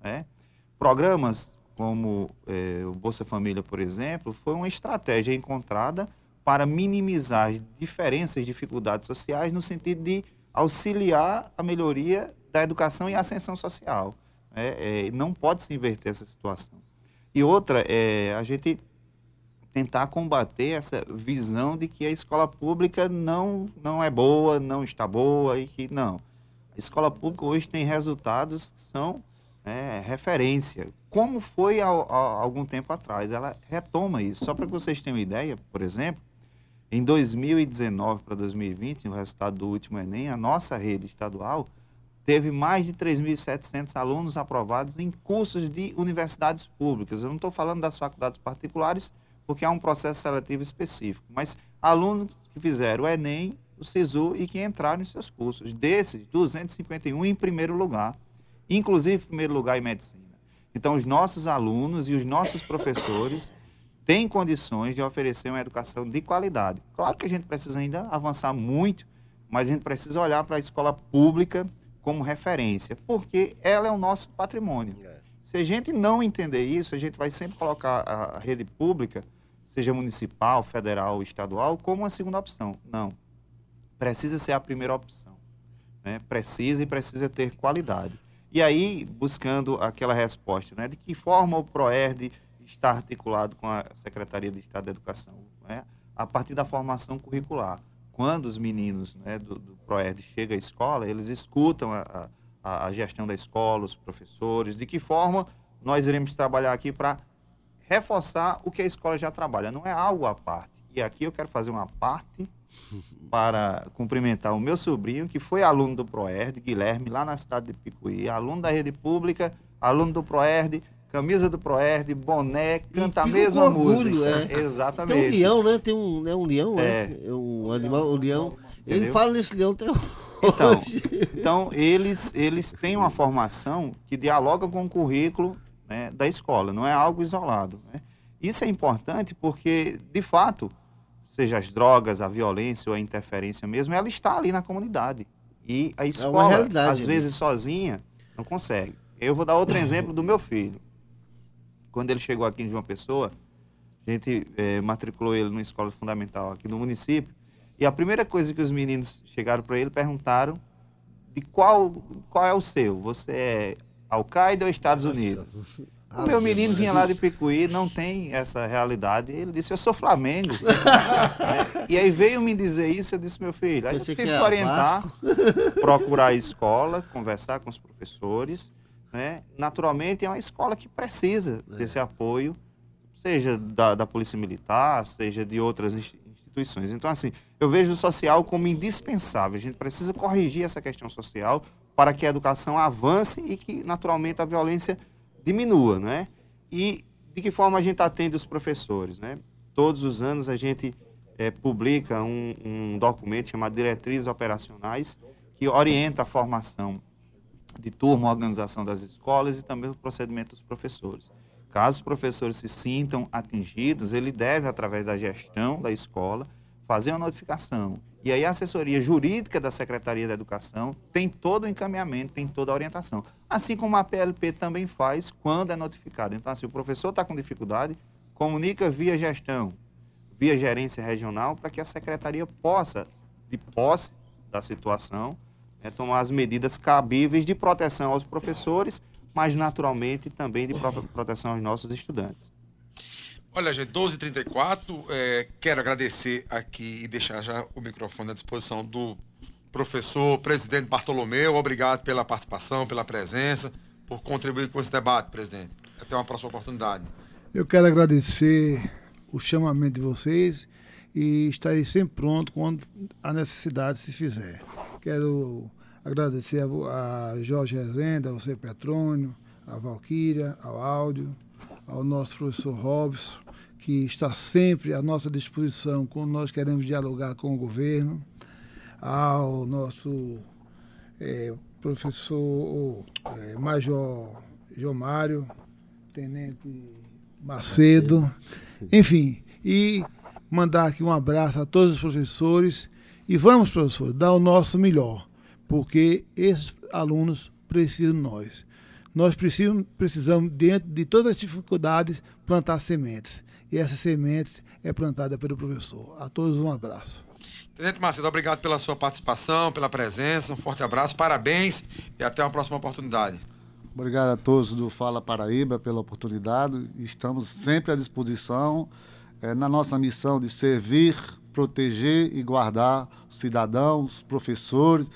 Né? Programas como é, o Bolsa Família, por exemplo, foi uma estratégia encontrada para minimizar diferenças, dificuldades sociais, no sentido de auxiliar a melhoria da educação e ascensão social. É, é, não pode se inverter essa situação. E outra, é a gente tentar combater essa visão de que a escola pública não, não é boa, não está boa e que não. A escola pública hoje tem resultados que são é, referência. Como foi há, algum tempo atrás? Ela retoma isso. Só para que vocês tenham uma ideia, por exemplo, em 2019 para 2020, o resultado do último Enem, a nossa rede estadual teve mais de 3.700 alunos aprovados em cursos de universidades públicas. Eu não estou falando das faculdades particulares, porque há um processo seletivo específico, mas alunos que fizeram o Enem, o SISU e que entraram em seus cursos. Desses, 251 em primeiro lugar, inclusive em primeiro lugar em medicina. Então, os nossos alunos e os nossos professores tem condições de oferecer uma educação de qualidade. Claro que a gente precisa ainda avançar muito, mas a gente precisa olhar para a escola pública como referência, porque ela é o nosso patrimônio. É. Se a gente não entender isso, a gente vai sempre colocar a rede pública, seja municipal, federal, estadual, como uma segunda opção. Não. Precisa ser a primeira opção. Né? Precisa e precisa ter qualidade. E aí, buscando aquela resposta, né? de que forma o PROERD está articulado com a Secretaria de Estado da Educação, né, a partir da formação curricular. Quando os meninos né, do, do PROERD chegam à escola, eles escutam a, a, a gestão da escola, os professores, de que forma nós iremos trabalhar aqui para reforçar o que a escola já trabalha. Não é algo à parte. E aqui eu quero fazer uma parte para cumprimentar o meu sobrinho, que foi aluno do PROERD, Guilherme, lá na cidade de Picuí, aluno da rede pública, aluno do PROERD, camisa do Proerd, boné, canta a mesma orgulho, música. É. Exatamente. Tem um leão, né? Tem um, né? um leão, é. Né? é um animal, um leão. Entendeu? Ele fala nesse leão até então, então eles, eles têm uma formação que dialoga com o currículo né, da escola, não é algo isolado. Né? Isso é importante porque, de fato, seja as drogas, a violência ou a interferência mesmo, ela está ali na comunidade. E a é escola, é às né? vezes sozinha, não consegue. Eu vou dar outro exemplo do meu filho quando ele chegou aqui em João Pessoa, a gente é, matriculou ele numa escola fundamental aqui no município. E a primeira coisa que os meninos chegaram para ele perguntaram de qual, qual é o seu? Você é Al-Qaeda ou Estados Unidos? O meu menino vinha lá de Picuí, não tem essa realidade. Ele disse, eu sou Flamengo. é, e aí veio me dizer isso, eu disse, meu filho, aí eu tive que orientar, procurar a escola, conversar com os professores né? Naturalmente, é uma escola que precisa é. desse apoio, seja da, da Polícia Militar, seja de outras instituições. Então, assim, eu vejo o social como indispensável. A gente precisa corrigir essa questão social para que a educação avance e que, naturalmente, a violência diminua, né? E de que forma a gente atende os professores, né? Todos os anos a gente é, publica um, um documento chamado Diretrizes Operacionais que orienta a formação de turma, organização das escolas e também o procedimento dos professores. Caso os professores se sintam atingidos, ele deve, através da gestão da escola, fazer uma notificação. E aí a assessoria jurídica da Secretaria da Educação tem todo o encaminhamento, tem toda a orientação. Assim como a PLP também faz quando é notificado. Então, assim, o professor está com dificuldade, comunica via gestão, via gerência regional, para que a secretaria possa, de posse da situação, é tomar as medidas cabíveis de proteção aos professores, mas naturalmente também de proteção aos nossos estudantes. Olha, gente, 12h34, é, quero agradecer aqui e deixar já o microfone à disposição do professor, presidente Bartolomeu. Obrigado pela participação, pela presença, por contribuir com esse debate, presidente. Até uma próxima oportunidade. Eu quero agradecer o chamamento de vocês e estarei sempre pronto quando a necessidade se fizer. Quero agradecer a, a Jorge Rezende, a você Petrônio, a Valquíria, ao Áudio, ao nosso professor Robson, que está sempre à nossa disposição quando nós queremos dialogar com o governo, ao nosso é, professor é, Major Jomário, Tenente Macedo, enfim, e mandar aqui um abraço a todos os professores E vamos, professor, dar o nosso melhor, porque esses alunos precisam de nós. Nós precisamos, precisamos, dentro de todas as dificuldades, plantar sementes. E essas sementes é plantada pelo professor. A todos um abraço. Tenente Macedo, obrigado pela sua participação, pela presença. Um forte abraço, parabéns e até uma próxima oportunidade. Obrigado a todos do Fala Paraíba pela oportunidade. Estamos sempre à disposição é, na nossa missão de servir, proteger e guardar os cidadãos, professores,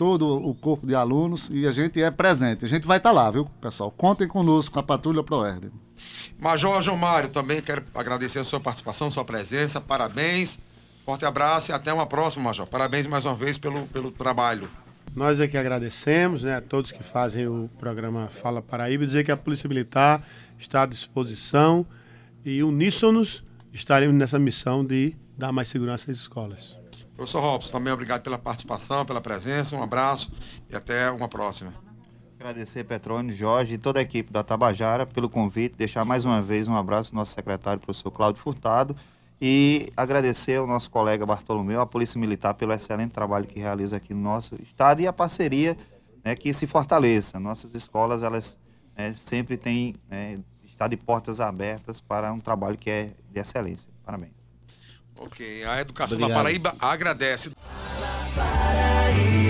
todo o corpo de alunos e a gente é presente. A gente vai estar lá, viu, pessoal? Contem conosco com a Patrulha Proerd. Major João Mário, também quero agradecer a sua participação, sua presença. Parabéns. Forte abraço e até uma próxima, Major. Parabéns mais uma vez pelo, pelo trabalho. Nós é que agradecemos né, a todos que fazem o programa Fala Paraíba e dizer que a Polícia Militar está à disposição e uníssonos estaremos nessa missão de dar mais segurança às escolas. Professor Robson, também obrigado pela participação, pela presença, um abraço e até uma próxima. Agradecer Petrone, Jorge e toda a equipe da Tabajara pelo convite, deixar mais uma vez um abraço ao nosso secretário, professor Cláudio Furtado, e agradecer ao nosso colega Bartolomeu, a Polícia Militar, pelo excelente trabalho que realiza aqui no nosso estado e a parceria né, que se fortaleça. Nossas escolas, elas né, sempre têm, né, de portas abertas para um trabalho que é de excelência. Parabéns. Ok, a Educação Obrigado. da Paraíba agradece. Paraíba.